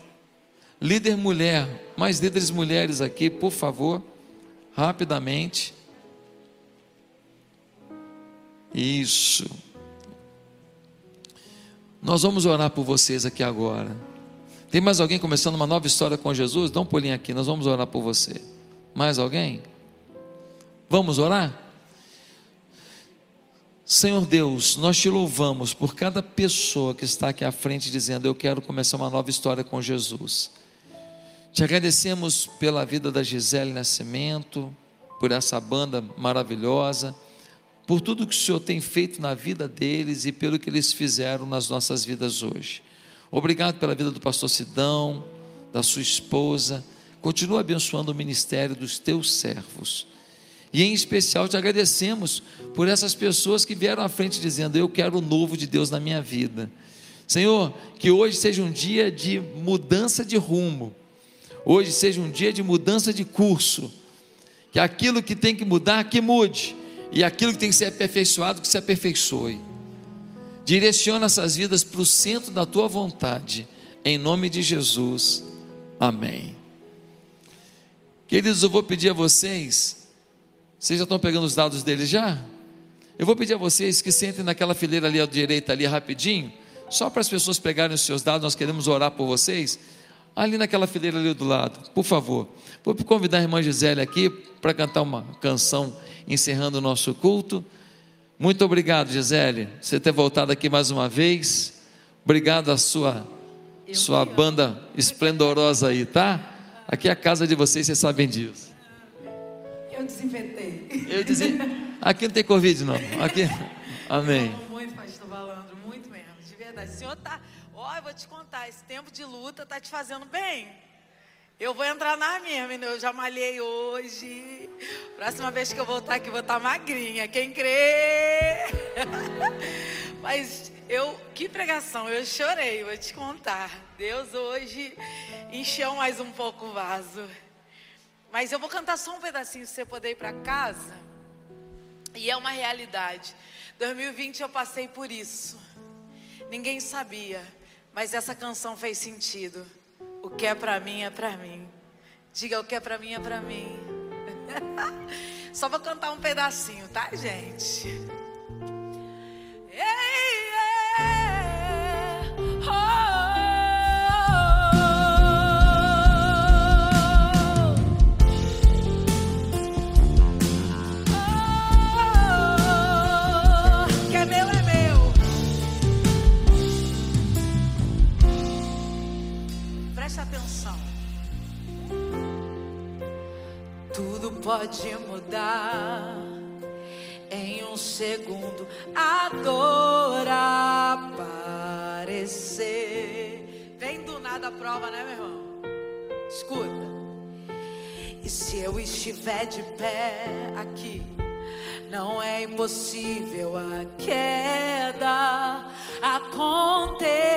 Líder mulher, mais líderes mulheres aqui, por favor, rapidamente. Isso. Nós vamos orar por vocês aqui agora. Tem mais alguém começando uma nova história com Jesus? Dá um pulinho aqui, nós vamos orar por você. Mais alguém? Vamos orar? Senhor Deus, nós te louvamos por cada pessoa que está aqui à frente dizendo: Eu quero começar uma nova história com Jesus. Te agradecemos pela vida da Gisele Nascimento, por essa banda maravilhosa, por tudo que o Senhor tem feito na vida deles e pelo que eles fizeram nas nossas vidas hoje. Obrigado pela vida do pastor Sidão, da sua esposa. Continua abençoando o ministério dos teus servos. E em especial te agradecemos por essas pessoas que vieram à frente dizendo: Eu quero o novo de Deus na minha vida. Senhor, que hoje seja um dia de mudança de rumo, hoje seja um dia de mudança de curso, que aquilo que tem que mudar, que mude, e aquilo que tem que ser aperfeiçoado, que se aperfeiçoe. Direciona essas vidas para o centro da tua vontade, em nome de Jesus. Amém. Queridos, eu vou pedir a vocês vocês já estão pegando os dados deles já? Eu vou pedir a vocês que sentem naquela fileira ali à direita, ali rapidinho, só para as pessoas pegarem os seus dados, nós queremos orar por vocês. Ali naquela fileira ali do lado, por favor. Vou convidar a irmã Gisele aqui para cantar uma canção encerrando o nosso culto. Muito obrigado, Gisele, você ter voltado aqui mais uma vez. Obrigado a sua, sua banda esplendorosa aí, tá? Aqui é a casa de vocês, vocês sabem disso. Eu desinfetei. Eu dizia, aqui não tem Covid, não. Aqui, amém. Muito, pastor Balandro, muito mesmo, de verdade. O senhor tá, ó, eu vou te contar, esse tempo de luta tá te fazendo bem. Eu vou entrar na minha, menina. Eu já malhei hoje. Próxima vez que eu voltar aqui, vou estar tá magrinha. Quem crê? Mas eu, que pregação, eu chorei, vou te contar. Deus hoje encheu mais um pouco o vaso. Mas eu vou cantar só um pedacinho, se você poder ir para casa. E é uma realidade. 2020 eu passei por isso. Ninguém sabia, mas essa canção fez sentido. O que é para mim é para mim. Diga o que é para mim é para mim. Só vou cantar um pedacinho, tá, gente? Pode mudar em um segundo a dor aparecer. Vem do nada a prova, né, meu irmão? Escuta. E se eu estiver de pé aqui, não é impossível a queda acontecer.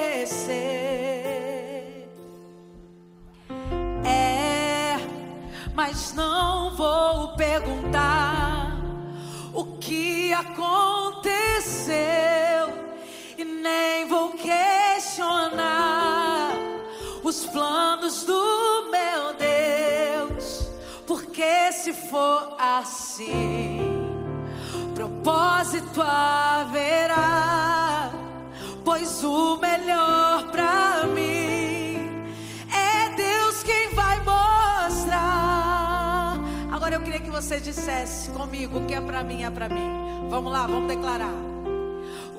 Mas não vou perguntar o que aconteceu e nem vou questionar os planos do meu Deus, porque se for assim, propósito haverá, pois o melhor para eu queria que você dissesse comigo: o que é para mim é para mim. Vamos lá, vamos declarar.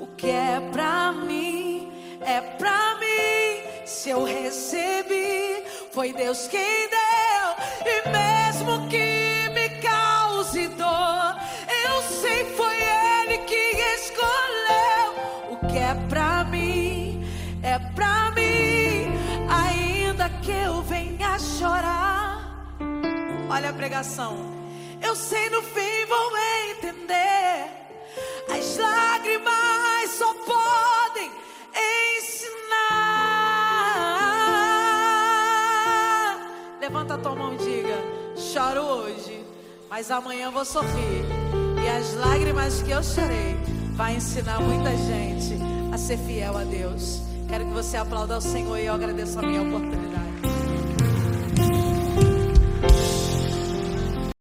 O que é para mim é para mim. Se eu recebi, foi Deus quem deu. E mesmo que me cause dor, eu sei foi Ele que escolheu. O que é para mim é para mim. Ainda que eu venha chorar Olha a pregação. Eu sei no fim vou entender. As lágrimas só podem ensinar. Levanta a tua mão e diga: Choro hoje, mas amanhã vou sorrir. E as lágrimas que eu chorei vai ensinar muita gente a ser fiel a Deus. Quero que você aplaude ao Senhor e eu agradeço a minha oportunidade.